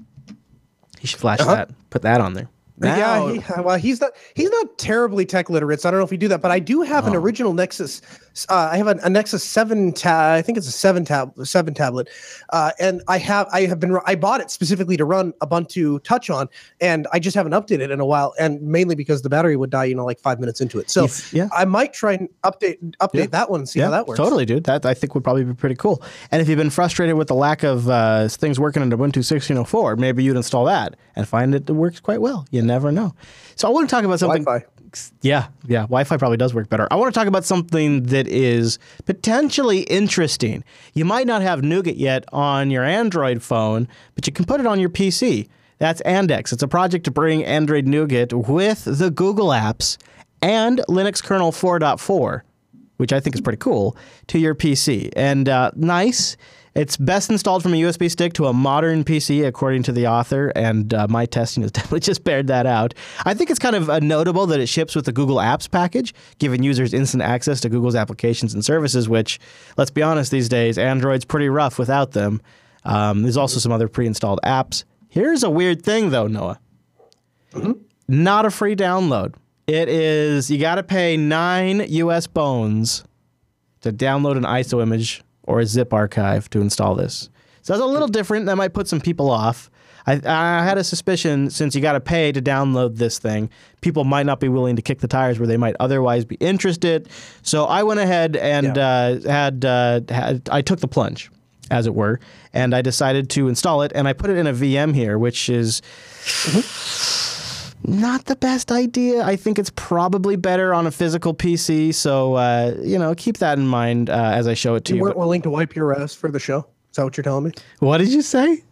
He should flash uh-huh. that, put that on there. Now, yeah, he, well, he's not he's not terribly tech literate. So I don't know if we do that, but I do have oh. an original Nexus uh, I have a, a, Nexus Seven tab. I think it's a seven tab seven tablet, uh, and I have I have been I bought it specifically to run Ubuntu Touch on, and I just haven't updated it in a while, and mainly because the battery would die, you know, like five minutes into it. So if, yeah. I might try and update update yeah. that one and see yeah, how that works. Totally, dude. That I think would probably be pretty cool. And if you've been frustrated with the lack of uh, things working in Ubuntu 16.04, maybe you'd install that and find it works quite well. You never know. So I want to talk about something. Wi-Fi. Yeah, yeah. Wi Fi probably does work better. I want to talk about something that is potentially interesting. You might not have Nougat yet on your Android phone, but you can put it on your PC. That's Andex. It's a project to bring Android Nougat with the Google apps and Linux kernel 4.4, which I think is pretty cool, to your PC. And uh, nice. It's best installed from a USB stick to a modern PC, according to the author, and uh, my testing has definitely just bared that out. I think it's kind of uh, notable that it ships with the Google Apps package, giving users instant access to Google's applications and services, which, let's be honest, these days, Android's pretty rough without them. Um, there's also some other pre installed apps. Here's a weird thing, though, Noah. Mm-hmm. Not a free download. It is, you got to pay nine US bones to download an ISO image or a zip archive to install this. So that's a little different. That might put some people off. I, I had a suspicion since you got to pay to download this thing, people might not be willing to kick the tires where they might otherwise be interested. So I went ahead and yeah. uh, had, uh, had I took the plunge, as it were, and I decided to install it. And I put it in a VM here, which is. Not the best idea. I think it's probably better on a physical PC. So, uh, you know, keep that in mind uh, as I show it to you. You weren't willing to wipe your ass for the show? Is that what you're telling me? What did you say?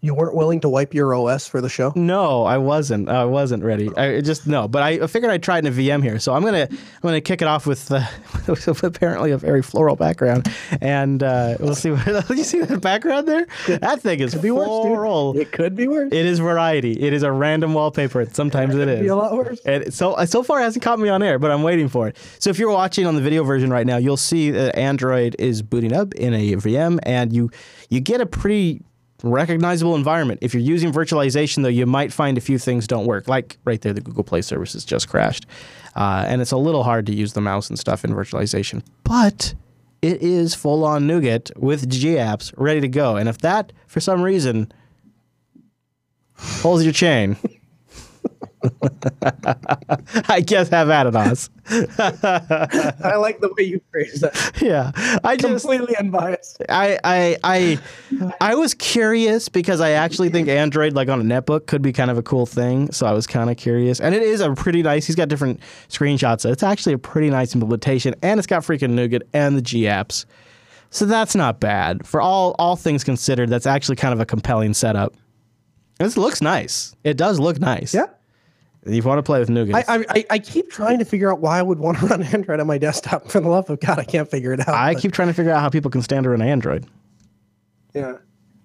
You weren't willing to wipe your OS for the show? No, I wasn't. I wasn't ready. I just no, but I figured I'd try it in a VM here. So I'm gonna I'm gonna kick it off with, uh, with apparently a very floral background, and uh, we'll see. What, you see that background there? That thing is could be floral. Worse, it could be worse. It is variety. It is a random wallpaper. Sometimes it, it is. Be a lot worse. And so so far it hasn't caught me on air, but I'm waiting for it. So if you're watching on the video version right now, you'll see that Android is booting up in a VM, and you you get a pretty recognizable environment. If you're using virtualization, though, you might find a few things don't work. Like right there, the Google Play services just crashed. Uh, and it's a little hard to use the mouse and stuff in virtualization. But it is full on Nougat with GApps ready to go. And if that, for some reason, pulls your chain, I guess have at it, Oz. I like the way you phrase that. Yeah, I just completely unbiased. I, I, I, I was curious because I actually think Android, like on a netbook, could be kind of a cool thing. So I was kind of curious, and it is a pretty nice. He's got different screenshots. So it's actually a pretty nice implementation, and it's got freaking Nougat and the G apps. So that's not bad for all all things considered. That's actually kind of a compelling setup. This looks nice. It does look nice. Yeah. You want to play with Nougat? I, I, I keep trying to figure out why I would want to run Android on my desktop. For the love of God, I can't figure it out. I but. keep trying to figure out how people can stand to run Android. Yeah,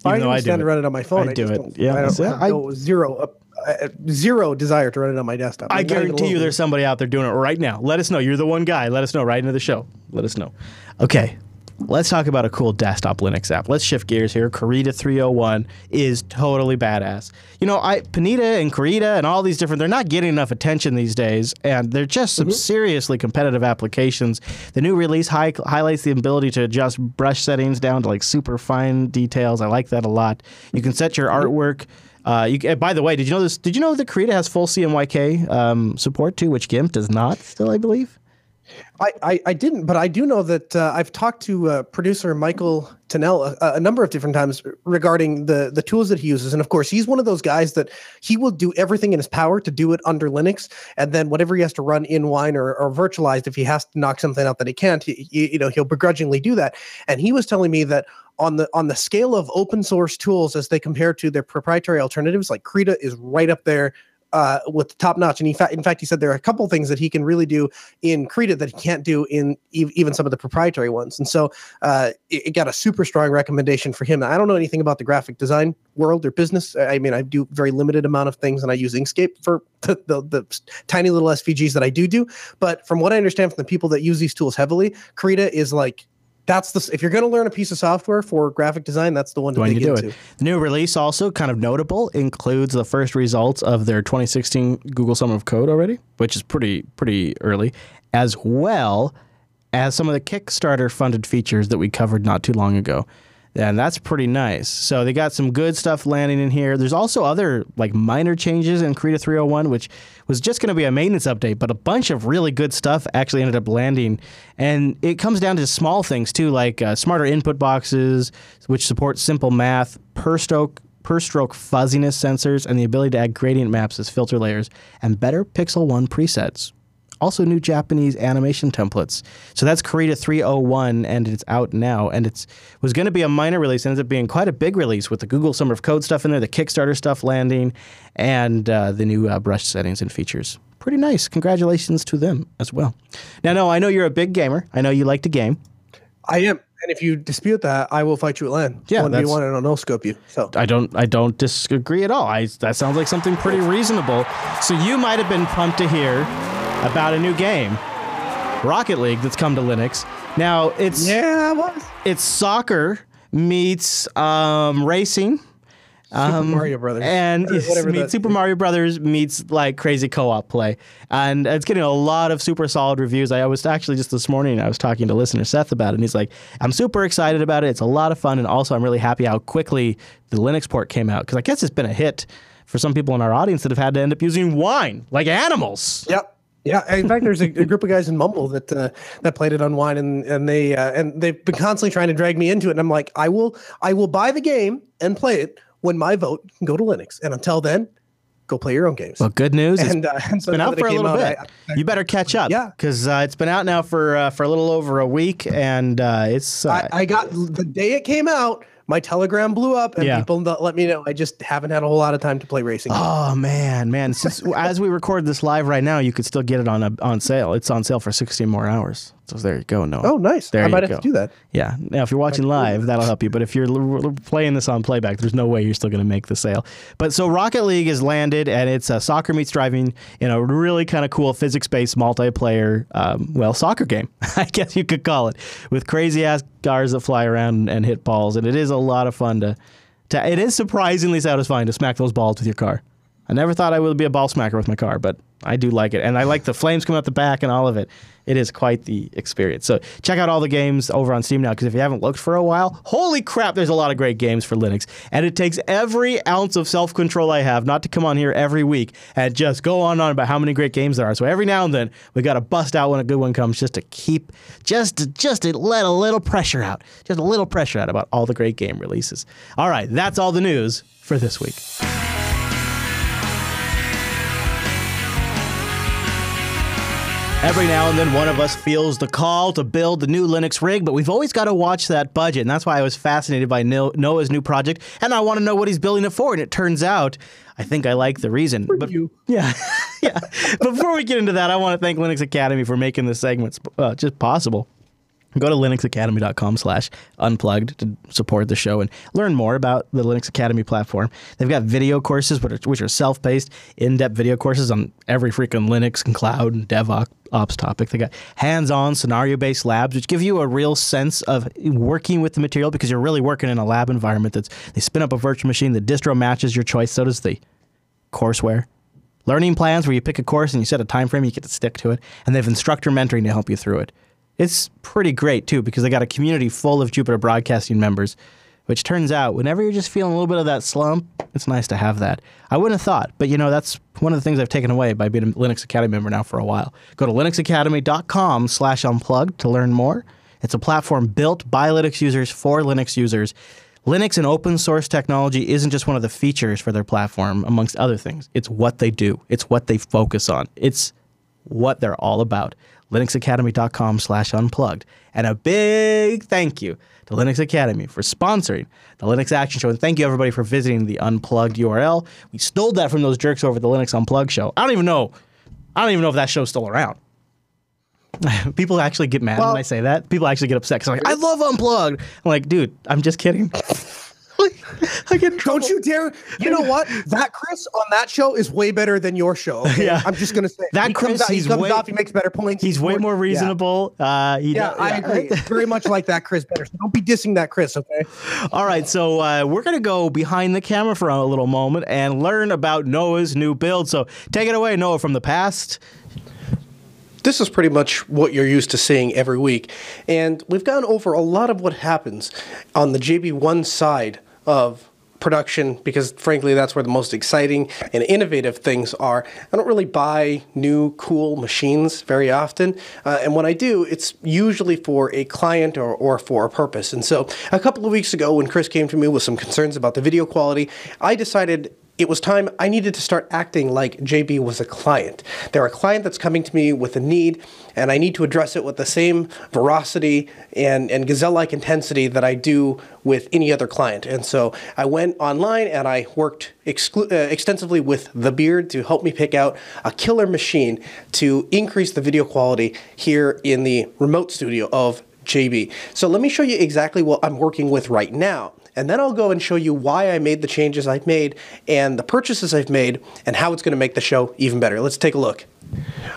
Even I, I stand to run it on my phone. I, I do it. Yeah, I don't, I, no, zero, uh, uh, zero desire to run it on my desktop. I guarantee you, there's somebody out there doing it right now. Let us know. You're the one guy. Let us know right into the show. Let us know. Okay, Let's talk about a cool desktop Linux app. Let's shift gears here. Krita 301 is totally badass. You know, I Panita and Krita and all these different, they're not getting enough attention these days, and they're just some mm-hmm. seriously competitive applications. The new release high, highlights the ability to adjust brush settings down to like super fine details. I like that a lot. You can set your mm-hmm. artwork. Uh, you, by the way, did you know this? Did you know that Krita has full CMYK um, support too, which GIMP does not? Still, I believe. I, I, I, didn't, but I do know that uh, I've talked to uh, producer Michael Tunnell a, a, number of different times regarding the the tools that he uses, and of course, he's one of those guys that he will do everything in his power to do it under Linux, and then whatever he has to run in Wine or, or virtualized, if he has to knock something out that he can't, he, you know, he'll begrudgingly do that. And he was telling me that on the on the scale of open source tools as they compare to their proprietary alternatives, like Krita is right up there uh, with top notch. And in fact, in fact, he said there are a couple things that he can really do in Krita that he can't do in e- even some of the proprietary ones. And so uh, it, it, got a super strong recommendation for him. I don't know anything about the graphic design world or business. I mean, I do very limited amount of things, and I use Inkscape for the, the, the tiny little SVGs that I do do. But from what I understand from the people that use these tools heavily, Krita is like that's the if you're going to learn a piece of software for graphic design, that's the one to when dig you do into. It. The new release also kind of notable includes the first results of their 2016 Google Summer of Code already, which is pretty pretty early, as well as some of the Kickstarter funded features that we covered not too long ago and that's pretty nice. So they got some good stuff landing in here. There's also other like minor changes in Krita 301, which was just going to be a maintenance update, but a bunch of really good stuff actually ended up landing. And it comes down to small things too, like uh, smarter input boxes, which support simple math, per stroke per stroke fuzziness sensors, and the ability to add gradient maps as filter layers, and better Pixel 1 presets also new Japanese animation templates. So that's Krita 301, and it's out now. And it was going to be a minor release, ends up being quite a big release with the Google Summer of Code stuff in there, the Kickstarter stuff landing, and uh, the new uh, brush settings and features. Pretty nice. Congratulations to them as well. Now, no, I know you're a big gamer. I know you like to game. I am. And if you dispute that, I will fight you at LAN. Yeah, one v one, and I'll no scope you. So I don't, I don't disagree at all. I that sounds like something pretty reasonable. So you might have been pumped to hear about a new game, Rocket League, that's come to Linux. Now it's yeah, it's soccer meets um, racing. Um, Super Mario Brothers, and meets Super Mario Brothers meets like crazy co-op play, and it's getting a lot of super solid reviews. I was actually just this morning I was talking to listener Seth about it, and he's like, "I'm super excited about it. It's a lot of fun, and also I'm really happy how quickly the Linux port came out because I guess it's been a hit for some people in our audience that have had to end up using wine like animals." Yep. Yeah, in fact, there's a, a, group of guys in Mumble that uh, that played it on Wine, and and they uh, and they've been constantly trying to drag me into it. And I'm like, I will I will buy the game and play it when my vote can go to Linux. And until then, go play your own games. Well, good news. And, uh, it's been out for a little out, bit. I, I, you better catch up. Yeah, because uh, it's been out now for uh, for a little over a week, and uh, it's. I, I got the day it came out my telegram blew up and yeah. people let me know i just haven't had a whole lot of time to play racing oh man man Since, as we record this live right now you could still get it on a, on sale it's on sale for 16 more hours so there you go. No. Oh, nice. There I might have go. to do that. Yeah. Now, if you're watching live, that'll help you. But if you're l- playing this on playback, there's no way you're still going to make the sale. But so Rocket League has landed, and it's a soccer meets driving in a really kind of cool physics-based multiplayer, um, well, soccer game, I guess you could call it, with crazy ass cars that fly around and hit balls, and it is a lot of fun to. to it is surprisingly satisfying to smack those balls with your car. I never thought I would be a ball smacker with my car, but I do like it. And I like the flames coming out the back and all of it. It is quite the experience. So check out all the games over on Steam now, because if you haven't looked for a while, holy crap, there's a lot of great games for Linux. And it takes every ounce of self control I have not to come on here every week and just go on and on about how many great games there are. So every now and then, we got to bust out when a good one comes just to keep, just to, just to let a little pressure out, just a little pressure out about all the great game releases. All right, that's all the news for this week. Every now and then, one of us feels the call to build the new Linux rig, but we've always got to watch that budget. And that's why I was fascinated by Noah's new project. And I want to know what he's building it for. And it turns out, I think I like the reason. For but, you. Yeah. yeah. Before we get into that, I want to thank Linux Academy for making this segment uh, just possible. Go to linuxacademy.com slash unplugged to support the show and learn more about the Linux Academy platform. They've got video courses, which are, self-paced, in-depth video courses on every freaking Linux and cloud and DevOps topic. They got hands-on scenario-based labs, which give you a real sense of working with the material because you're really working in a lab environment. That's They spin up a virtual machine. The distro matches your choice. So does the courseware. Learning plans where you pick a course and you set a time frame, you get to stick to it. And they have instructor mentoring to help you through it. It's pretty great too because they got a community full of Jupiter Broadcasting members which turns out whenever you're just feeling a little bit of that slump, it's nice to have that. I wouldn't have thought, but you know, that's one of the things I've taken away by being a Linux Academy member now for a while. Go to linuxacademy.com slash unplugged to learn more. It's a platform built by Linux users for Linux users. Linux and open source technology isn't just one of the features for their platform, amongst other things. It's what they do. It's what they focus on. It's what they're all about. linuxacademy.com slash unplugged. And a big thank you to Linux Academy for sponsoring the Linux Action Show. And thank you, everybody, for visiting the Unplugged URL. We stole that from those jerks over the Linux Unplugged show. I don't even know. I don't even know if that show's still around. People actually get mad Well- when I say that. People actually get upset because I'm like, I love Unplugged. I'm like, dude, I'm just kidding. I get in trouble. Don't you dare! You know what? That Chris on that show is way better than your show. okay? Yeah. I'm just gonna say That he comes Chris, out- he comes way- off. He makes better points. He's way more yeah. reasonable. Uh, he Yeah, does- I agree. Very much like that Chris better. So don't be dissing that Chris, okay? All right, so uh, we're going to go behind the camera for a little moment and learn about Noah's new build. So take it away, Noah, from the past. This is pretty much what you're used to seeing every week. And we've gone over a lot of what happens on the JB1 side of production because frankly that's where the most exciting and innovative things are. I don't really buy new cool machines very often uh, and when I do it's usually for a client or, or for a purpose. And so a couple of weeks ago when Chris came to me with some concerns about the video quality, I decided it was time I needed to start acting like JB was a client. They're a client that's coming to me with a need, and I need to address it with the same veracity and, and gazelle like intensity that I do with any other client. And so I went online and I worked exclu- uh, extensively with The Beard to help me pick out a killer machine to increase the video quality here in the remote studio of JB. So let me show you exactly what I'm working with right now. And then I'll go and show you why I made the changes I've made and the purchases I've made and how it's going to make the show even better. Let's take a look.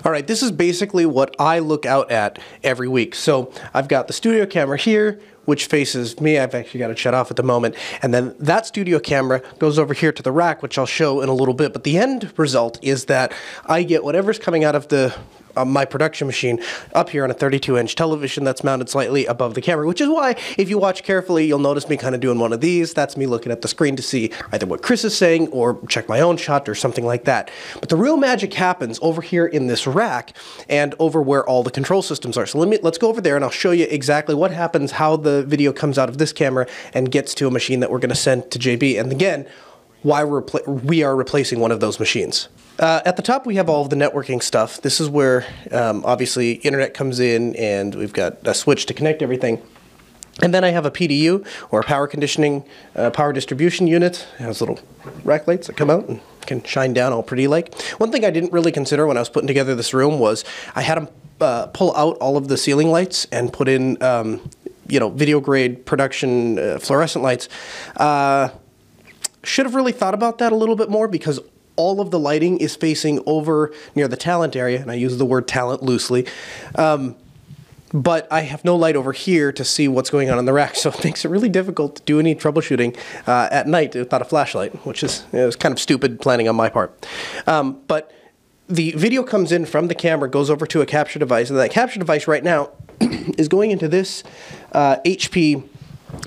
All right, this is basically what I look out at every week. So I've got the studio camera here, which faces me. I've actually got it shut off at the moment. And then that studio camera goes over here to the rack, which I'll show in a little bit. But the end result is that I get whatever's coming out of the uh, my production machine up here on a 32 inch television that's mounted slightly above the camera, which is why, if you watch carefully, you'll notice me kind of doing one of these. That's me looking at the screen to see either what Chris is saying or check my own shot or something like that. But the real magic happens over here in this rack and over where all the control systems are. So let me let's go over there and I'll show you exactly what happens, how the video comes out of this camera and gets to a machine that we're going to send to JB. And again, why we are replacing one of those machines. Uh, at the top, we have all of the networking stuff. This is where um, obviously internet comes in, and we've got a switch to connect everything. And then I have a PDU or a power conditioning, uh, power distribution unit. It has little rack lights that come out and can shine down all pretty like. One thing I didn't really consider when I was putting together this room was I had them uh, pull out all of the ceiling lights and put in, um, you know, video grade production uh, fluorescent lights. Should have really thought about that a little bit more because all of the lighting is facing over near the talent area, and I use the word talent loosely. Um, but I have no light over here to see what's going on in the rack, so it makes it really difficult to do any troubleshooting uh, at night without a flashlight, which is it was kind of stupid planning on my part. Um, but the video comes in from the camera, goes over to a capture device, and that capture device right now is going into this uh, HP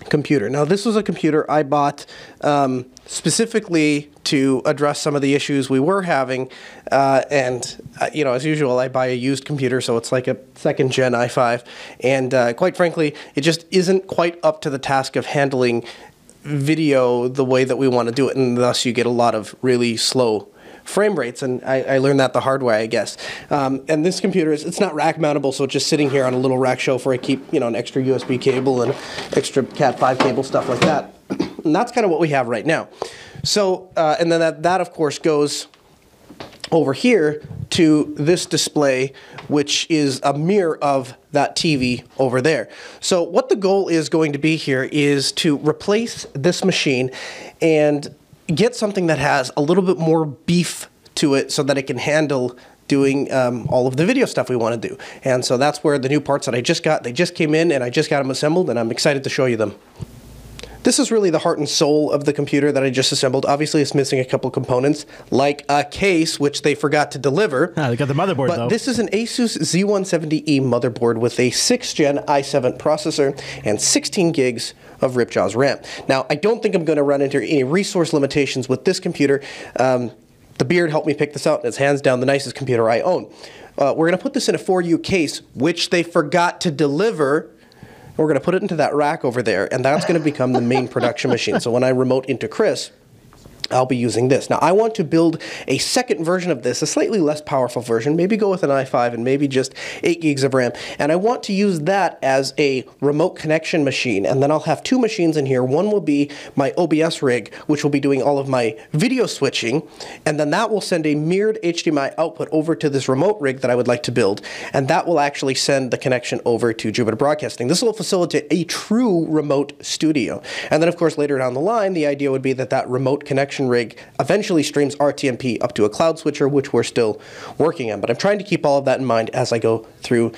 computer. Now, this was a computer I bought um, specifically to address some of the issues we were having. Uh, and, uh, you know, as usual, I buy a used computer, so it's like a second gen i5. And uh, quite frankly, it just isn't quite up to the task of handling video the way that we want to do it. And thus, you get a lot of really slow frame rates, and I, I learned that the hard way, I guess. Um, and this computer is it's not rack mountable, so it's just sitting here on a little rack shelf where I keep you know an extra USB cable and extra Cat five cable stuff like that. And that's kind of what we have right now. So uh, and then that that of course goes over here to this display, which is a mirror of that TV over there. So what the goal is going to be here is to replace this machine and get something that has a little bit more beef to it so that it can handle doing um, all of the video stuff we want to do. And so that's where the new parts that I just got, they just came in and I just got them assembled and I'm excited to show you them. This is really the heart and soul of the computer that I just assembled. Obviously, it's missing a couple components, like a case, which they forgot to deliver. Ah, they got the motherboard But though. this is an Asus Z170E motherboard with a 6th gen i7 processor and 16 gigs of Ripjaws RAM. Now, I don't think I'm going to run into any resource limitations with this computer. Um, the beard helped me pick this out, and it's hands down the nicest computer I own. Uh, we're going to put this in a 4U case, which they forgot to deliver. We're going to put it into that rack over there, and that's going to become the main production machine. So when I remote into Chris, I'll be using this. Now, I want to build a second version of this, a slightly less powerful version, maybe go with an i5 and maybe just 8 gigs of RAM. And I want to use that as a remote connection machine. And then I'll have two machines in here. One will be my OBS rig, which will be doing all of my video switching. And then that will send a mirrored HDMI output over to this remote rig that I would like to build. And that will actually send the connection over to Jupiter Broadcasting. This will facilitate a true remote studio. And then, of course, later down the line, the idea would be that that remote connection rig eventually streams RTMP up to a cloud switcher, which we're still working on. But I'm trying to keep all of that in mind as I go through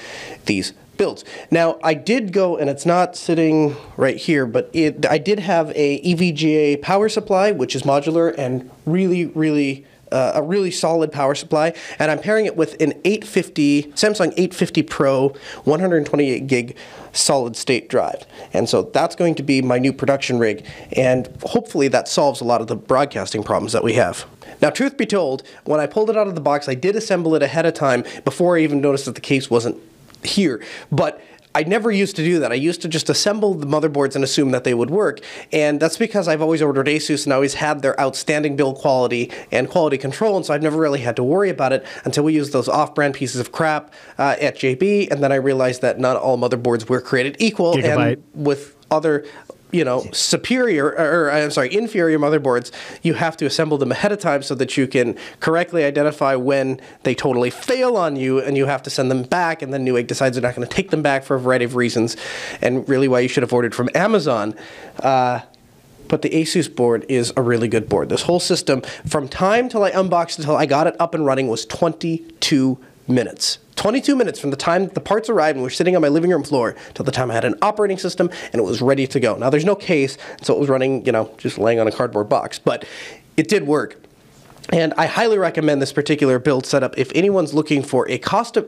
these builds. Now, I did go, and it's not sitting right here, but it, I did have a EVGA power supply, which is modular and really, really uh, a really solid power supply, and I'm pairing it with an 850 Samsung 850 Pro 128 gig solid state drive. And so that's going to be my new production rig, and hopefully that solves a lot of the broadcasting problems that we have. Now, truth be told, when I pulled it out of the box, I did assemble it ahead of time before I even noticed that the case wasn't here. But I never used to do that. I used to just assemble the motherboards and assume that they would work. And that's because I've always ordered Asus and always had their outstanding build quality and quality control. And so I've never really had to worry about it until we used those off brand pieces of crap uh, at JB. And then I realized that not all motherboards were created equal. Gigabyte. And with other you know superior or, I'm sorry inferior motherboards you have to assemble them ahead of time so that you can correctly identify when they totally fail on you and you have to send them back and then Newegg decides they're not going to take them back for a variety of reasons and really why you should have ordered from Amazon uh, but the Asus board is a really good board. This whole system, from time till I unboxed until I got it up and running, was 22 minutes. 22 minutes from the time the parts arrived and were sitting on my living room floor till the time I had an operating system and it was ready to go. Now there's no case, so it was running, you know, just laying on a cardboard box, but it did work. And I highly recommend this particular build setup if anyone's looking for a cost of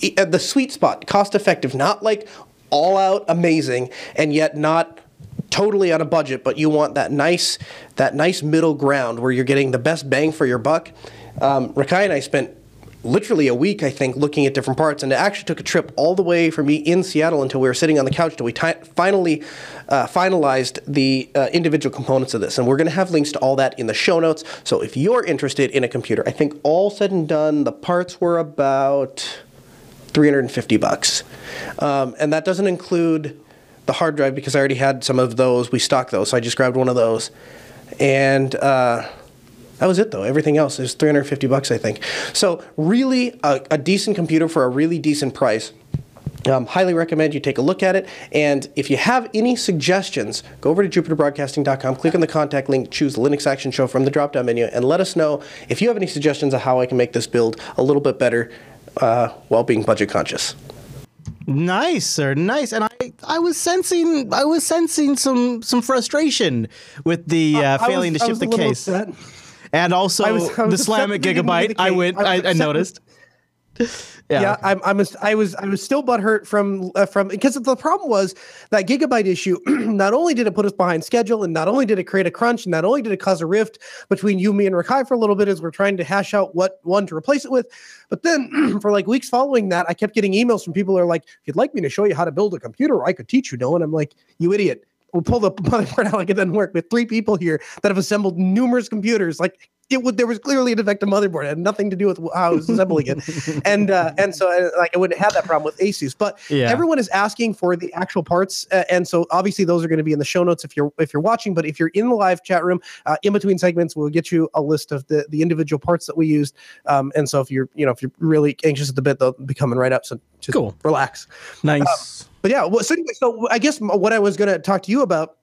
the sweet spot, cost effective, not like all out amazing and yet not totally on a budget, but you want that nice that nice middle ground where you're getting the best bang for your buck. Um, Rakai and I spent literally a week, I think, looking at different parts, and it actually took a trip all the way from me in Seattle until we were sitting on the couch until we ti finally uh, finalized the uh, individual components of this. And we're going to have links to all that in the show notes. So if you're interested in a computer, I think all said and done, the parts were about 350 bucks, um, and that doesn't include the hard drive because I already had some of those. We stocked those, so I just grabbed one of those, and. Uh, that was it though. Everything else is 350 bucks, I think. So really, a, a decent computer for a really decent price. Um, highly recommend you take a look at it. And if you have any suggestions, go over to jupiterbroadcasting.com, click on the contact link, choose Linux Action Show from the drop down menu, and let us know if you have any suggestions of how I can make this build a little bit better uh, while being budget conscious. Nice, sir. Nice. And I, I was sensing, I was sensing some, some frustration with the uh, I failing was- to I ship was the case, upset. And also I was- I was the slam at upset they didn't give me gigabyte. I went, I I, I noticed. Yeah. Yeah, I'm, I'm a, I was I was still butthurt from uh, from because the problem was that gigabyte issue. not only did it put us behind schedule, and not only did it create a crunch, and not only did it cause a rift between you, me, and Rakai for a little bit as we're trying to hash out what one to replace it with. But then for like weeks following that, I kept getting emails from people who are like, "If you'd like me to show you how to build a computer, I could teach you." No, and I'm like, "You idiot." We'll pull the motherboard out like it doesn't work. We have three people here that have assembled numerous computers. Like it would, there was clearly a defective motherboard. It had nothing to do with how I was assembling it, and uh, and so uh, like I wouldn't have that problem with Asus. But Yeah. everyone is asking for the actual parts, uh, and so obviously those are going to be in the show notes if you're if you're watching. But if you're in the live chat room, uh, in between segments, we'll get you a list of the the individual parts that we used. Um, and so if you're you know if you're really anxious at the bit, they'll be coming right up. So just Cool. relax. Nice. But yeah, well, so anyway, so I guess what I was going to talk to you about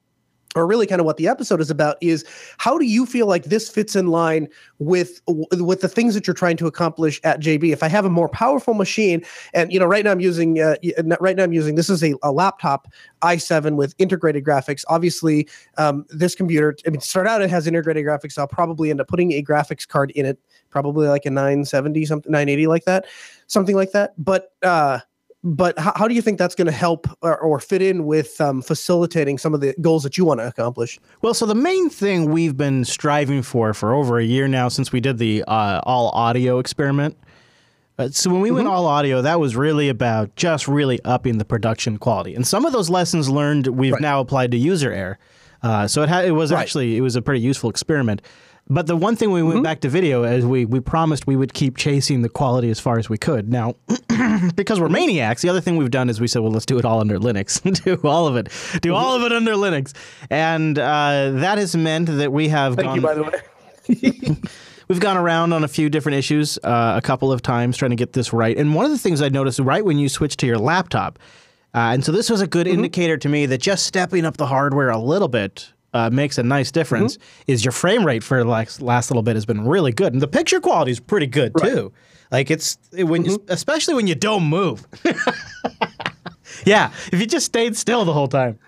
or really kind of what the episode is about is how do you feel like this fits in line with with the things that you're trying to accomplish at JB if I have a more powerful machine and you know right now I'm using uh, right now I'm using this is a, a laptop i7 with integrated graphics. Obviously um, this computer I mean start out it has integrated graphics. I'll probably end up putting a graphics card in it probably like a 970 something 980 like that something like that. But uh but how, how do you think that's going to help or, or, fit in with um, facilitating some of the goals that you want to accomplish? Well, so the main thing we've been striving for for over a year now since we did the uh, all audio experiment. Uh, so when we mm-hmm. went all audio, that was really about just really upping the production quality, and some of those lessons learned we've right. now applied to User Error. Uh, so it, ha- it was right. actually it was a pretty useful experiment. But the one thing we went mm-hmm. back to video is we we promised we would keep chasing the quality as far as we could. Now, because we're maniacs, the other thing we've done is we said, well, let's do it all under Linux. do all of it. Do all of it under Linux. And uh, that has meant that we have Thank gone. you, by the way. we've gone around on a few different issues uh, a couple of times trying to get this right. And one of the things I noticed right when you switched to your laptop, uh, and so this was a good mm-hmm. indicator to me that just stepping up the hardware a little bit uh, makes a nice difference mm-hmm. is your frame rate for like last little bit has been really good, and the picture quality is pretty good right. too. Like it's when mm-hmm. you, especially when you don't move. yeah, if you just stayed still the whole time,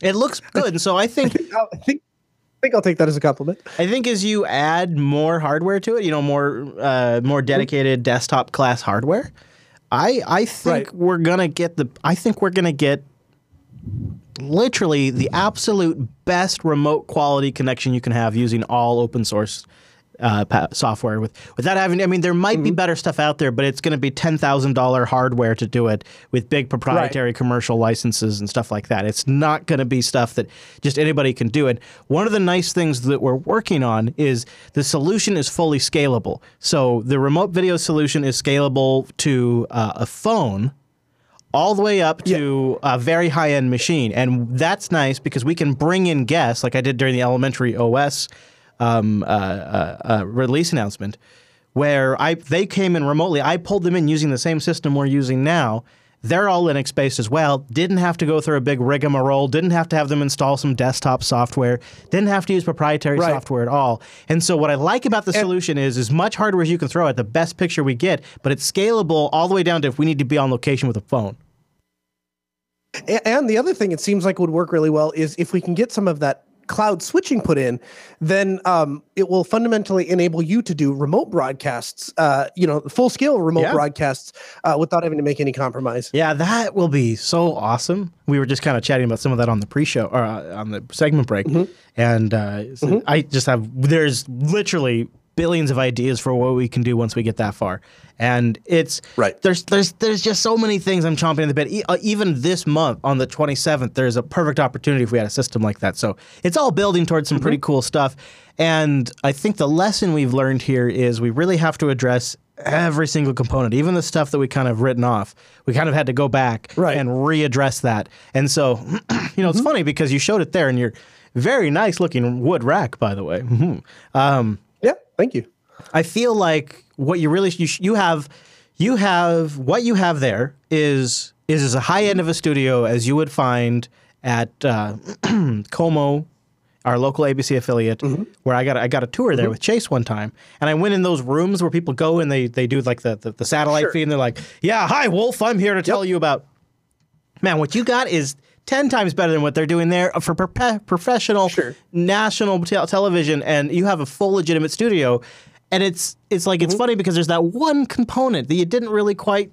it looks good. And so I think I think I think I'll take that as a compliment. I think as you add more hardware to it, you know, more uh, more dedicated mm-hmm. desktop class hardware, I I think right. we're gonna get the I think we're gonna get literally the absolute best remote quality connection you can have using all open source uh, software with without having. I mean, there might mm-hmm. be better stuff out there, but it's going to be ten thousand dollar hardware to do it with big proprietary right. commercial licenses and stuff like that. It's not going to be stuff that just anybody can do it. One of the nice things that we're working on is the solution is fully scalable. So the remote video solution is scalable to uh, a phone all the way up to yeah. a very high end machine. And that's nice because we can bring in guests, like I did during the elementary OS um, uh, uh, uh, release announcement, where I they came in remotely. I pulled them in using the same system we're using now. They're all Linux based as well. Didn't have to go through a big rigmarole. Didn't have to have them install some desktop software. Didn't have to use proprietary right. software at all. And so what I like about the and solution is as much hardware as you can throw at the best picture we get, but it's scalable all the way down to if we need to be on location with a phone. And the other thing it seems like would work really well is if we can get some of that cloud switching put in, then um, it will fundamentally enable you to do remote broadcasts, uh, you know, full scale remote yeah. broadcasts uh, without having to make any compromise. Yeah, that will be so awesome. We were just kind of chatting about some of that on the pre-show or uh, on the segment break, mm-hmm. and uh, so mm-hmm. I just have there's literally billions of ideas for what we can do once we get that far. And it's right. There's there's there's just so many things I'm chomping at the bit. E- uh, even this month on the 27th, there's a perfect opportunity if we had a system like that. So it's all building towards some mm-hmm. pretty cool stuff. And I think the lesson we've learned here is we really have to address every single component, even the stuff that we kind of written off. We kind of had to go back right. and readdress that. And so, you know, it's mm-hmm. funny because you showed it there, and you're very nice looking wood rack, by the way. Mm-hmm. Um, yeah, thank you. I feel like what you really you, you have you have what you have there is is as a high end of a studio as you would find at uh, KOMO, our local ABC affiliate, mm-hmm. where I got I got a tour there mm-hmm. with Chase one time, and I went in those rooms where people go and they they do like the the, the satellite sure. feed, and they're like, "Yeah, hi Wolf, I'm here to tell you about." Man, what you got is 10 times better than what they're doing there for pro- professional sure. national te- television and you have a full legitimate studio and it's it's like it's mm-hmm. funny because there's that one component that you didn't really quite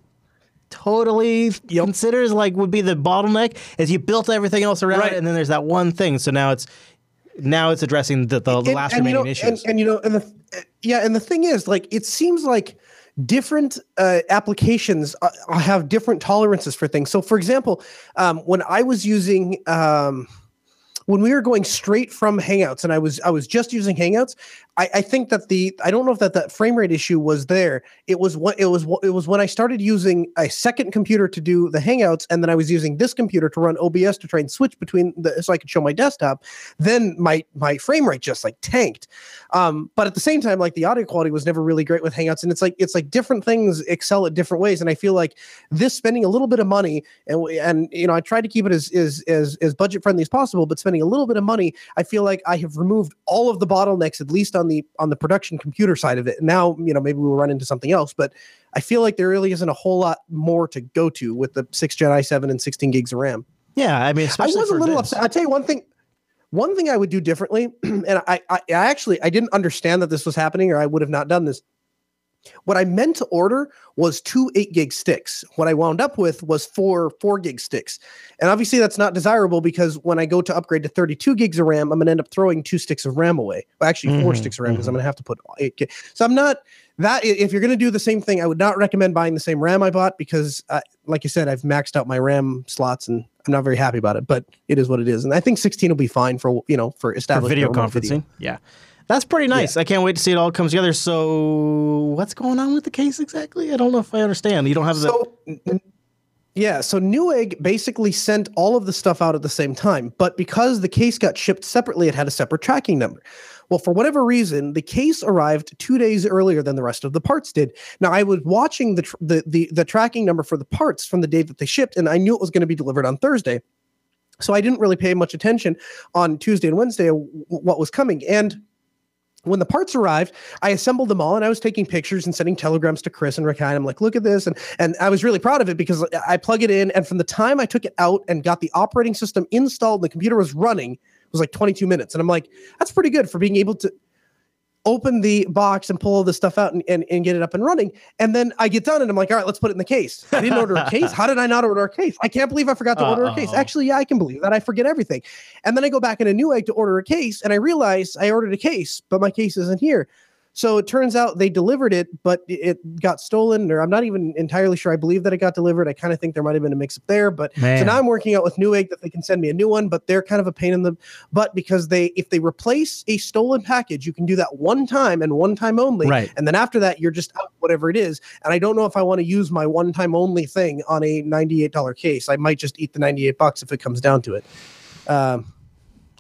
totally yep. consider as like would be the bottleneck as you built everything else around right. it and then there's that one thing so now it's now it's addressing the, the, the last and, remaining you know, issues and, and, you know and the yeah and the thing is like it seems like different uh, applications uh, have different tolerances for things so for example um, when i was using um, when we were going straight from Hangouts and I was I was just using Hangouts, I, I think that the I don't know if that that frame rate issue was there. It was what it was. It was when I started using a second computer to do the Hangouts, and then I was using this computer to run OBS to try and switch between the so I could show my desktop. Then my my frame rate just like tanked. Um, but at the same time, like the audio quality was never really great with Hangouts, and it's like it's like different things excel at different ways. And I feel like this spending a little bit of money, and and you know I tried to keep it as as as, as budget friendly as possible, but spending a little bit of money, I feel like I have removed all of the bottlenecks at least on the on the production computer side of it. Now, you know, maybe we'll run into something else, but I feel like there really isn't a whole lot more to go to with the six Gen i7 and 16 gigs of RAM. Yeah, I mean, especially. I was a little this. upset. I'll tell you one thing. One thing I would do differently, and I, I, I actually I didn't understand that this was happening, or I would have not done this. What I meant to order was two eight gig sticks. What I wound up with was four four gig sticks. And obviously that's not desirable because when I go to upgrade to 32 gigs of RAM, I'm gonna end up throwing two sticks of RAM away. Well, actually, 4 Mhm, sticks of RAM because I'm gonna have to put eight gig. So I'm not that if you're gonna do the same thing, I would not recommend buying the same RAM I bought because uh, like you said, I've maxed out my RAM slots and I'm not very happy about it, but it is what it is. And I think 16 will be fine for you know for for established video conferencing. Yeah. That's pretty nice. I can't wait to see it all comes together. So, what's going on with the case exactly? I don't know if I understand. You don't have the. So, yeah, so Newegg basically sent all of the stuff out at the same time, but because the case got shipped separately, it had a separate tracking number. Well, for whatever reason, the case arrived two days earlier than the rest of the parts did. Now, I was watching the tr- the the, the tracking number for the parts from the day that they shipped, and I knew it was going to be delivered on Thursday. So I didn't really pay much attention on Tuesday and Wednesday w- what was coming. And when the parts arrived, I assembled them all and I was taking pictures and sending telegrams to Chris and Rakai. And I'm like, look at this. And and I was really proud of it because I plug it in. And from the time I took it out and got the operating system installed and the computer was running, it was like 22 minutes. And I'm like, that's pretty good for being able to open the box and pull all this stuff out and, and, and get it up and running. And then I get done and I'm like, all right, let's put it in the case. I didn't order a case. How did I not order a case? I can't believe I forgot to order a case. Actually, yeah, I can believe that. I forget everything. And then I go back in a Newegg to order a case and I realize I ordered a case, but my case isn't here. So it turns out they delivered it, but it- got stolen, or I'm not even entirely sure. I believe that it got delivered. I kind of think there might have been a mix up there, but so now I'm working out with Newegg that they can send me a new one, but they're kind of a pain in the butt because they, if they replace a stolen package, you can do that one time and one time only, Right. and then after that, you're just out whatever it is. And I don't know if I want to use my one time only thing on a $98 case. I might just eat the 98 bucks if it comes down to it. Um,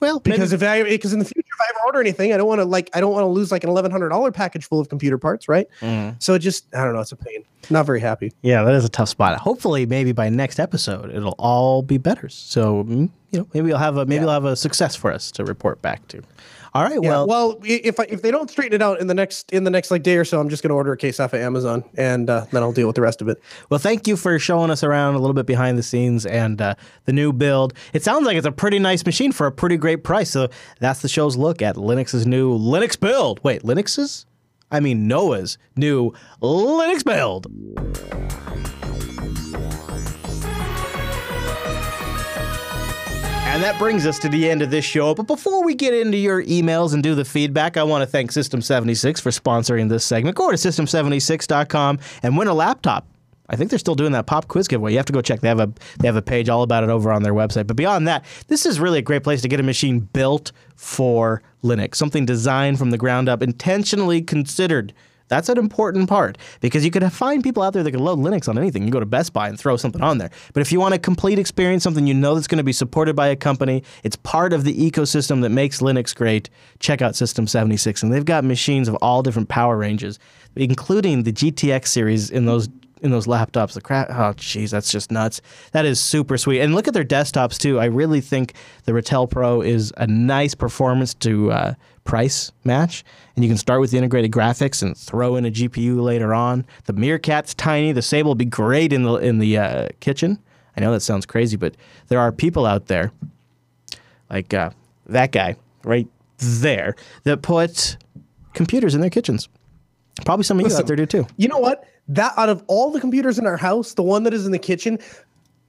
well, because if I because in the future if I ever order anything, I don't want to like I don't want to lose like an eleven hundred dollar package full of computer parts, right? Mhm. So it just I don't know, it's a pain. Not very happy. Yeah, that is a tough spot. Hopefully, maybe by next episode, it'll all be better. So, mm, you know, maybe you'll have a maybe you'll have a success for us to report back to. All right. Yeah, well, well, if I, if they don't straighten it out in the next in the next like day or so, I'm just gonna order a case off of Amazon and uh, then I'll deal with the rest of it. Well, thank you for showing us around a little bit behind the scenes and uh, the new build. It sounds like it's a pretty nice machine for a pretty great price. So that's the show's look at Linux's new Linux build. Wait, Linux's? I mean Noah's new Linux build. And that brings us to the end of this show. But before we get into your emails and do the feedback, I want to thank System76 for sponsoring this segment. Go to system76.com and win a laptop. I think they're still doing that pop quiz giveaway. You have to go check. They have a they have a page all about it over on their website. But beyond that, this is really a great place to get a machine built for Linux, something designed from the ground up, intentionally considered. That's an important part because you could find people out there that can load Linux on anything. You go to Best Buy and throw something on there. But if you want a complete experience, something you know that's going to be supported by a company, it's part of the ecosystem that makes Linux great, check out System 76. And they've got machines of all different power ranges, including the GTX series in those in those laptops. The crap, oh jeez, that's just nuts. That is super sweet. And look at their desktops too. I really think the Ratel Pro is a nice performance to uh, price match. And you can start with the integrated graphics and throw in a GPU later on. The Meerkat's tiny. The Sable will be great in the in the uh, kitchen. I know that sounds crazy, but there are people out there like uh, that guy right there that put computers in their kitchens. Probably some of you out there do too. You know what? That out of all the computers in our house, the one that is in the kitchen,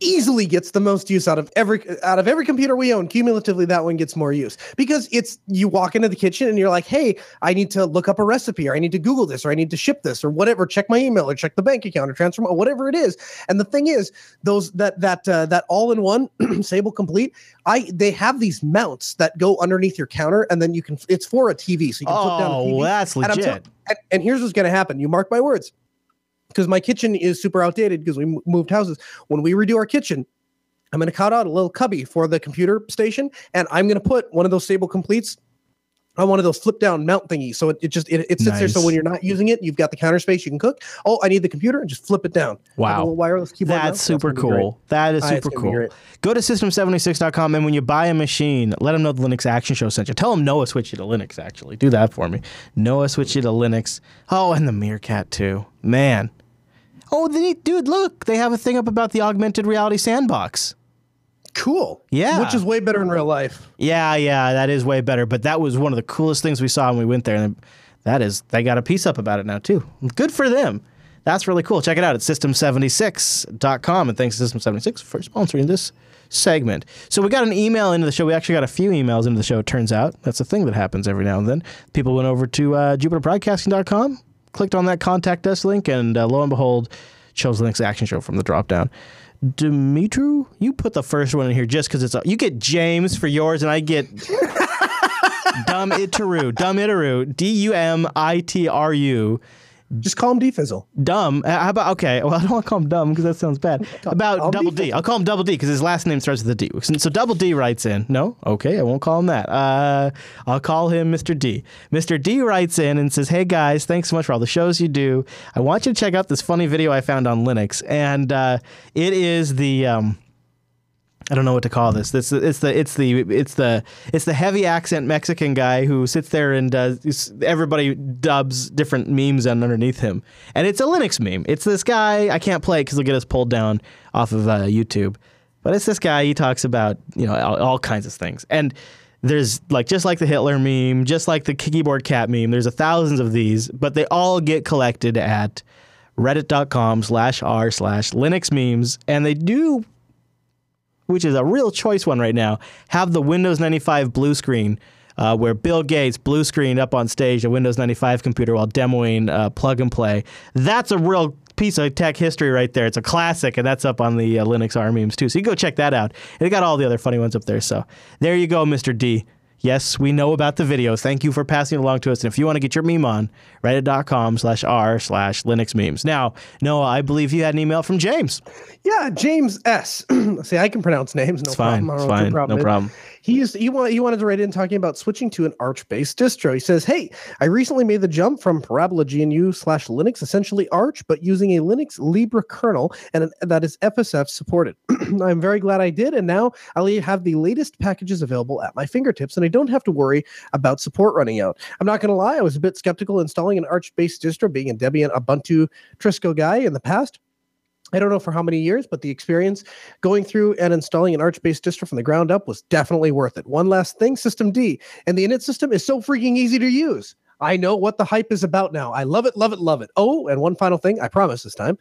easily gets the most use out of every out of every computer we own cumulatively that one gets more use because it's you walk into the kitchen and you're like hey i need to look up a recipe or i need to google this or i need to ship this or whatever check my email or check the bank account or transfer or whatever it is and the thing is those that that uh, that all-in-one sable complete i they have these mounts that go underneath your counter and then you can it's for a tv so you can flip down a Oh, TV. that's And legit. and, and here's what's going to happen. You mark my words. Because my kitchen is super outdated because we m- moved houses. When we redo our kitchen, I'm going to cut out a little cubby for the computer station, and I'm going to put one of those Sable Completes on one of those flip down mount thingies. So it, it just it, it sits there. So when you're not using it, you've got the counter space. You can cook. Oh, I need the computer, and just flip it down. Wow. wireless keyboard. That's super great. cool. That is super gonna cool. Go to system76.com and when you buy a machine, let them know the Linux Action Show sent you. Tell them Noah switched you to Linux, actually. Do that for me. Noah switched you to Linux. Oh, and the Meerkat, too. Man. Oh, the neat dude, look. They have a thing up about the augmented reality sandbox. Cool. Yeah. Which is way better in real life. Yeah, yeah, that is way better. But that was one of the coolest things we saw when we went there. And that is, they got a piece up about it now, too. Good for them. That's really cool. Check it out at system76.com. And thanks to System76 for sponsoring this segment. So we got an email into the show. We actually got a few emails into the show, it turns out. That's a thing that happens every now and then. People went over to uh, jupiterbroadcasting.com, clicked on that contact us link, and uh, lo and behold, chose Linux Action Show from the drop down. Dumitru, you put the first one in here just because it's a, you get James for yours, and I get Dumb Itaru, Dumb Itaru, D U M I T R U. Just call him D Defizzle. Dumb. uh, How about okay? Well, I don't want to call him dumb because that sounds bad. About I'll Double D. I'll call him Double D because his last name starts with a D. So Double D writes in. No, okay, I won't call him that. Uh, I'll call him Mr. D. Mr. D writes in and says, "Hey guys, thanks so much for all the shows you do. I want you to check out this funny video I found on Linux, and uh, it is the." Um, I don't know what to call this. It's it's the it's the it's the it's the heavy accent Mexican guy who sits there and does everybody dubs different memes underneath him, and it's a Linux meme. It's this guy. I can't play it because it'll get us pulled down off of uh, YouTube, but it's this guy. He talks about you know all, all kinds of things, and there's like just like the Hitler meme, just like the keyboard cat meme. There's a thousands of these, but they all get collected at reddit.com slash r slash linux memes and they do which is a real choice one right now, have the Windows 95 blue screen. Uh, where Bill Gates blue screened up on stage a Windows 95 computer while demoing uh, plug and play. That's a real piece of tech history right there. It's a classic, and that's up on the uh, Linux R memes too. So you go check that out. It got all the other funny ones up there. So there you go, Mr. D. Yes, we know about the videos. Thank you for passing it along to us. And if you want to get your meme on, reddit.com slash r slash Linux memes. Now, Noah, I believe you had an email from James. Yeah, James S. See, I can pronounce names. No It's fine. problem. It's know what your fine. No problem. He wanted he wanted to write in talking about switching to an Arch-based distro. He says, "Hey, I recently made the jump from Parabola GNU slash Linux, essentially Arch, but using a Linux Libre kernel, and an, that is FSF supported. I'm very glad I did, and now I'll have the latest packages available at my fingertips, and I don't have to worry about support running out. I'm not going to lie, I was a bit skeptical installing an Arch-based distro, being a Debian Ubuntu Trisquel guy in the past." I don't know for how many years, but the experience going through and installing an Arch-based distro from the ground up was definitely worth it. One last thing, systemd, and the init system is so freaking easy to use. I know what the hype is about now. I love it, love it, love it. Oh, and one final thing, I promise this time,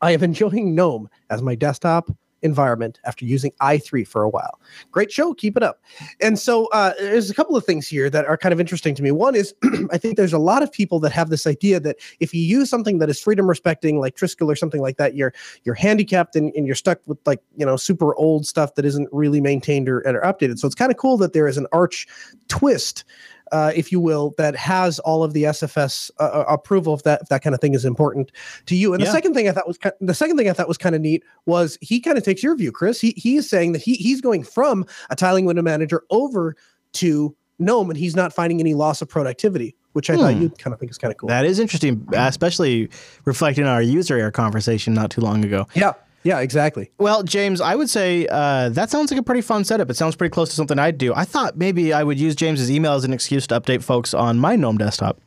I am enjoying GNOME as my desktop environment after using i3 for a while. Great show, keep it up. And so uh, there's a couple of things here that are kind of interesting to me. One is I think there's a lot of people that have this idea that if you use something that is freedom respecting, like Trisquel or something like that, you're you're handicapped and, and you're stuck with like you know super old stuff that isn't really maintained or, or updated. So it's kind of cool that there is an arch twist. Uh, if you will, that has all of the SFS uh, uh, approval if that if that kind of thing is important to you. And Yeah. the second thing I thought was ki- the second thing I thought was kind of neat was he kind of takes your view, Chris. He he is saying that he he's going from a tiling window manager over to GNOME, and he's not finding any loss of productivity, which I thought Hmm. you kind of think is kind of cool. That is interesting, especially reflecting on our user error conversation not too long ago. yeah, yeah, exactly. Well, James, I would say uh, that sounds like a pretty fun setup. It sounds pretty close to something I'd do. I thought maybe I would use James's email as an excuse to update folks on my GNOME desktop,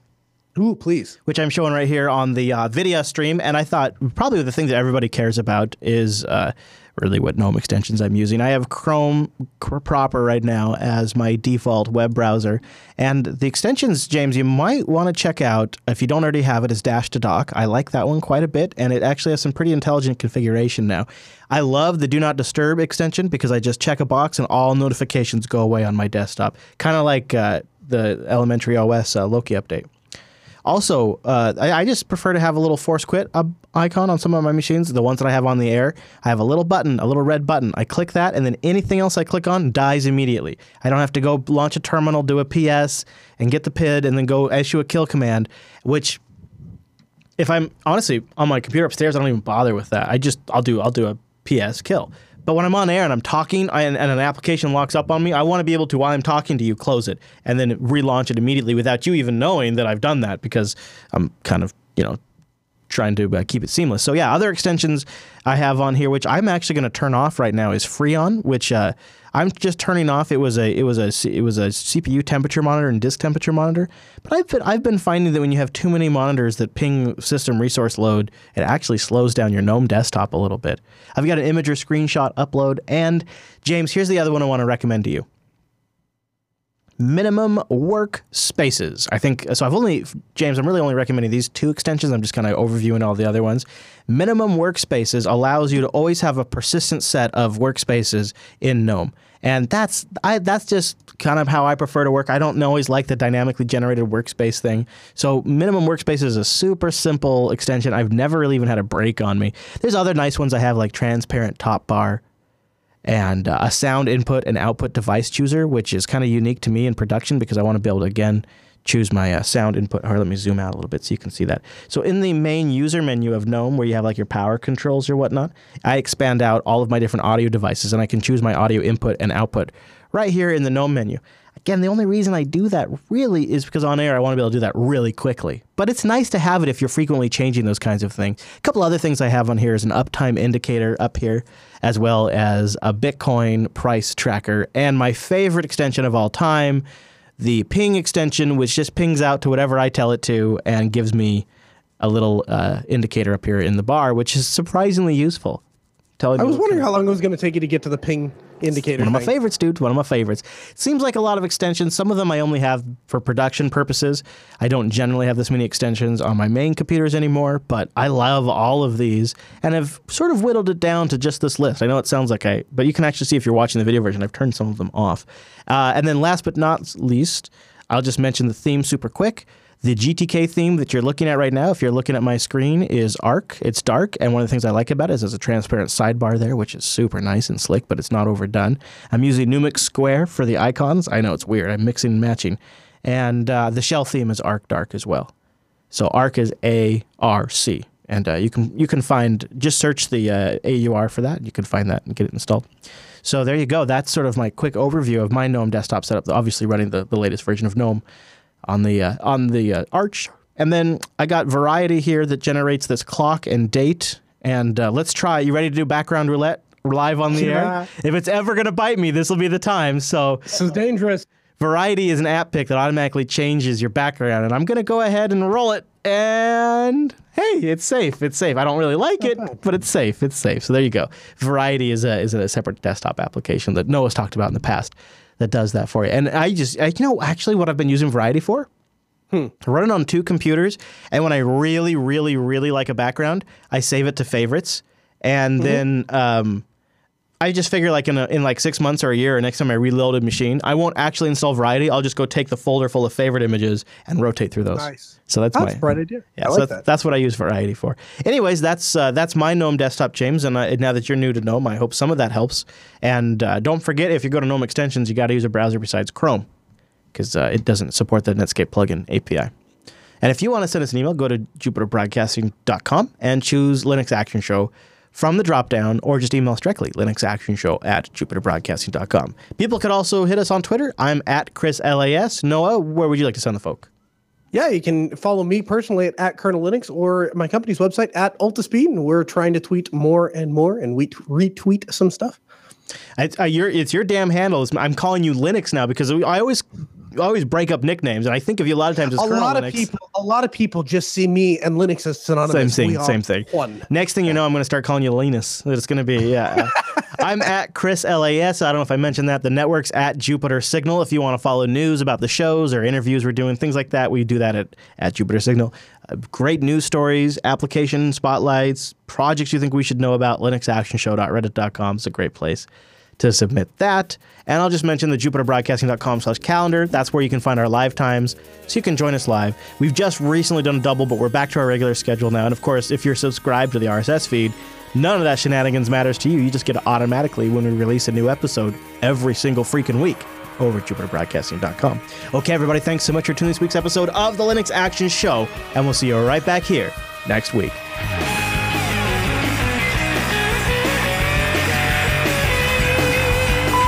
Ooh, please. which I'm showing right here on the uh, video stream. And I thought probably the thing that everybody cares about is uh, really what GNOME extensions I'm using. I have Chrome proper right now as my default web browser. And the extensions, James, you might want to check out, if you don't already have it, is Dash to Dock. I like that one quite a bit, and it actually has some pretty intelligent configuration now. I love the Do Not Disturb extension because I just check a box and all notifications go away on my desktop. Kind of like uh, the Elementary OS uh, Loki update. Also, uh, I, I, just prefer to have a little force quit icon on some of my machines. The ones that I have on the air, I have a little button, a little red button. I click that, and then anything else I click on dies immediately. I don't have to go launch a terminal, do a PS, and get the PID, and then go issue a kill command. Which, if I'm honestly on my computer upstairs, I don't even bother with that. I just I'll do I'll do a PS kill. But when I'm on air and I'm talking and, and, an application locks up on me, I want to be able to, while I'm talking to you, close it and then relaunch it immediately without you even knowing that I've done that because I'm kind of, you know, trying to uh, keep it seamless. So yeah, other extensions I have on here, which I'm actually going to turn off right now, is Freon, which uh, I'm just turning off. It was a it was a it was a CPU temperature monitor and disk temperature monitor. But I've been I've been finding that when you have too many monitors that ping system resource load, it actually slows down your GNOME desktop a little bit. I've got an Imgur screenshot upload, and James, here's the other one I want to recommend to you minimum workspaces. I think so. I've only James. I'm really only recommending these two extensions. I'm just kind of overviewing all the other ones. Minimum workspaces allows you to always have a persistent set of workspaces in GNOME. And that's I that's just kind of how I prefer to work. I don't always like the dynamically generated workspace thing. So minimum workspace is a super simple extension. I've never really even had a break on me. There's other nice ones I have like transparent top bar and uh, a sound input and output device chooser, which is kind of unique to me in production because I want to be able to again choose my uh, sound input. Or let me zoom out a little bit so you can see that. So in the main user menu of GNOME, where you have like your power controls or whatnot, I expand out all of my different audio devices and I can choose my audio input and output right here in the GNOME menu. Again, the only reason I do that really is because on air I want to be able to do that really quickly. But it's nice to have it if you're frequently changing those kinds of things. A couple other things I have on here is an uptime indicator up here, as well as a Bitcoin price tracker, and my favorite extension of all time, the ping extension, which just pings out to whatever I tell it to and gives me a little uh, indicator up here in the bar, which is surprisingly useful. Telling I was wondering how long it was going to take you to get to the ping indicator. One of my favorites, dude. One of my favorites. Seems like a lot of extensions. Some of them I only have for production purposes. I don't generally have this many extensions on my main computers anymore, but I love all of these and have sort of whittled it down to just this list. I know it sounds like I, but you can actually see if you're watching the video version, I've turned some of them off. Uh, and then last but not least, I'll just mention the theme super quick. The GTK theme that you're looking at right now, if you're looking at my screen, is Arc. It's dark, and one of the things I like about it is there's a transparent sidebar there, which is super nice and slick, but it's not overdone. I'm using Numix Square for the icons. I know it's weird. I'm mixing and matching. And uh, the shell theme is Arc Dark as well. So Arc is A R C, and uh, you can you can find just search the uh, AUR for that. You can find that and get it installed. So there you go. That's sort of my quick overview of my GNOME desktop setup. Obviously, running the, the latest version of GNOME on the uh, on the uh, arch. And then I got variety here that generates this clock and date. And uh, let's try. You ready to do background roulette live on the yeah. air? If it's ever gonna bite me, this will be the time. So this is dangerous. Variety is an app pick that automatically changes your background, and I'm gonna go ahead and roll it. And hey, it's safe. It's safe. I don't really like it, but it's safe. It's safe. So there you go. Variety is a is a separate desktop application that Noah's talked about in the past that does that for you. And I just, I, you know, actually, what I've been using Variety for. Hmm. Run it on two computers, and when I really, really, really like a background, I save it to favorites, and mm-hmm. then um, I just figure like in a, in like six months or a year, or next time I reload a machine, I won't actually install Variety. I'll just go take the folder full of favorite images and rotate through those. Nice. So that's, that's my bright idea. Yeah, I so like that's, that's, what I use Variety for. Anyways, that's uh, that's my GNOME desktop, James. And uh, now that you're new to GNOME, I hope some of that helps. And uh, don't forget, if you go to GNOME extensions, you got to use a browser besides Chrome because uh, it doesn't support the Netscape plugin API. And if you want to send us an email, go to jupiterbroadcasting.com and choose Linux Action Show from the dropdown or just email us directly, linuxactionshow at jupiterbroadcasting.com. People could also hit us on Twitter. I'm at Chris LAS. Noah, where would you like to send the folk? Yeah, you can follow me personally at, at Kernel Linux or my company's website at Altispeed. And we're trying to tweet more and more and we retweet some stuff. It's, uh, your, it's your damn handle. I'm calling you Linux now because I always always break up nicknames, and I think of you a lot of times as a Colonel lot of Linux. people, a lot of people just see me and Linux as synonymous. Same thing, same thing. One. Next thing you know, I'm going to start calling you Linus. It's going to be, yeah. I'm at Chris LAS. I don't know if I mentioned that. The network's at Jupiter Signal. If you want to follow news about the shows or interviews we're doing, things like that, we do that at, at Jupiter Signal. Uh, great news stories, application spotlights, projects you think we should know about. LinuxActionShow.reddit.com is a great place to submit that. And I'll just mention the jupiterbroadcasting.com slash calendar. That's where you can find our live times, so you can join us live. We've just recently done a double, but we're back to our regular schedule now. And of course, if you're subscribed to the RSS feed, none of that shenanigans matters to you. You just get it automatically when we release a new episode every single freaking week over at jupiterbroadcasting.com. Okay, everybody, thanks so much for tuning this week's episode of the Linux Action Show, and we'll see you right back here next week.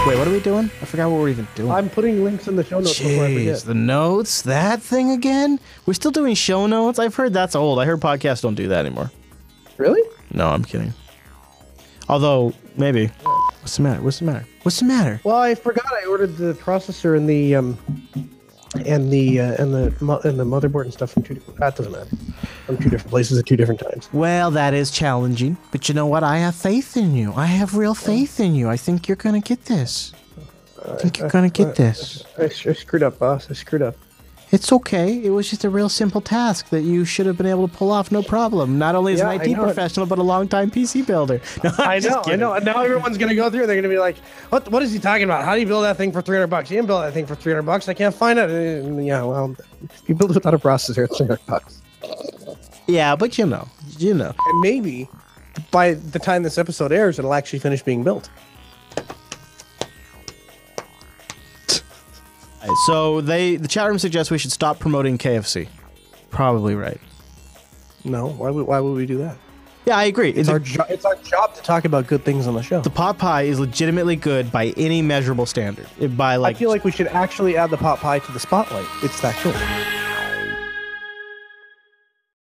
Wait, what are we doing? I forgot what we're even doing. I'm putting links in the show notes before I Jeez, forget. the notes, that thing again? We're still doing show notes? I've heard that's old. I heard podcasts don't do that anymore. Really? No, I'm kidding. Although, maybe. What's the matter? What's the matter? What's the matter? Well, I forgot I ordered the processor and the um and the uh, and the mo- and the motherboard and stuff from two different. That doesn't matter. From two different places at two different times. Well, that is challenging. But you know what? I have faith in you. I have real faith in you. I think you're going to get this. I think you're going to get this. I screwed up, boss. I screwed up. It's okay. It was just a real simple task that you should have been able to pull off, no problem. Not only as Yeah, an IT professional, but a longtime PC builder. No, I know, I know. And now everyone's gonna go through. And they're gonna be like, "What? What is he talking about? How do you build that thing for 300 bucks? You didn't build that thing for 300 bucks. I can't find it." And, yeah, well, you build it without a processor, it's 300 bucks. Yeah, but you know, you know. And maybe by the time this episode airs, it'll actually finish being built. So they, the chat room suggests we should stop promoting KFC. Probably right. No, why would why would we do that? Yeah, I agree. It's It's our jo- it's our job to talk about good things on the show. the pot pie is legitimately good by any measurable standard. It- by like, I feel like we should actually add the pot pie to the spotlight. It's that good.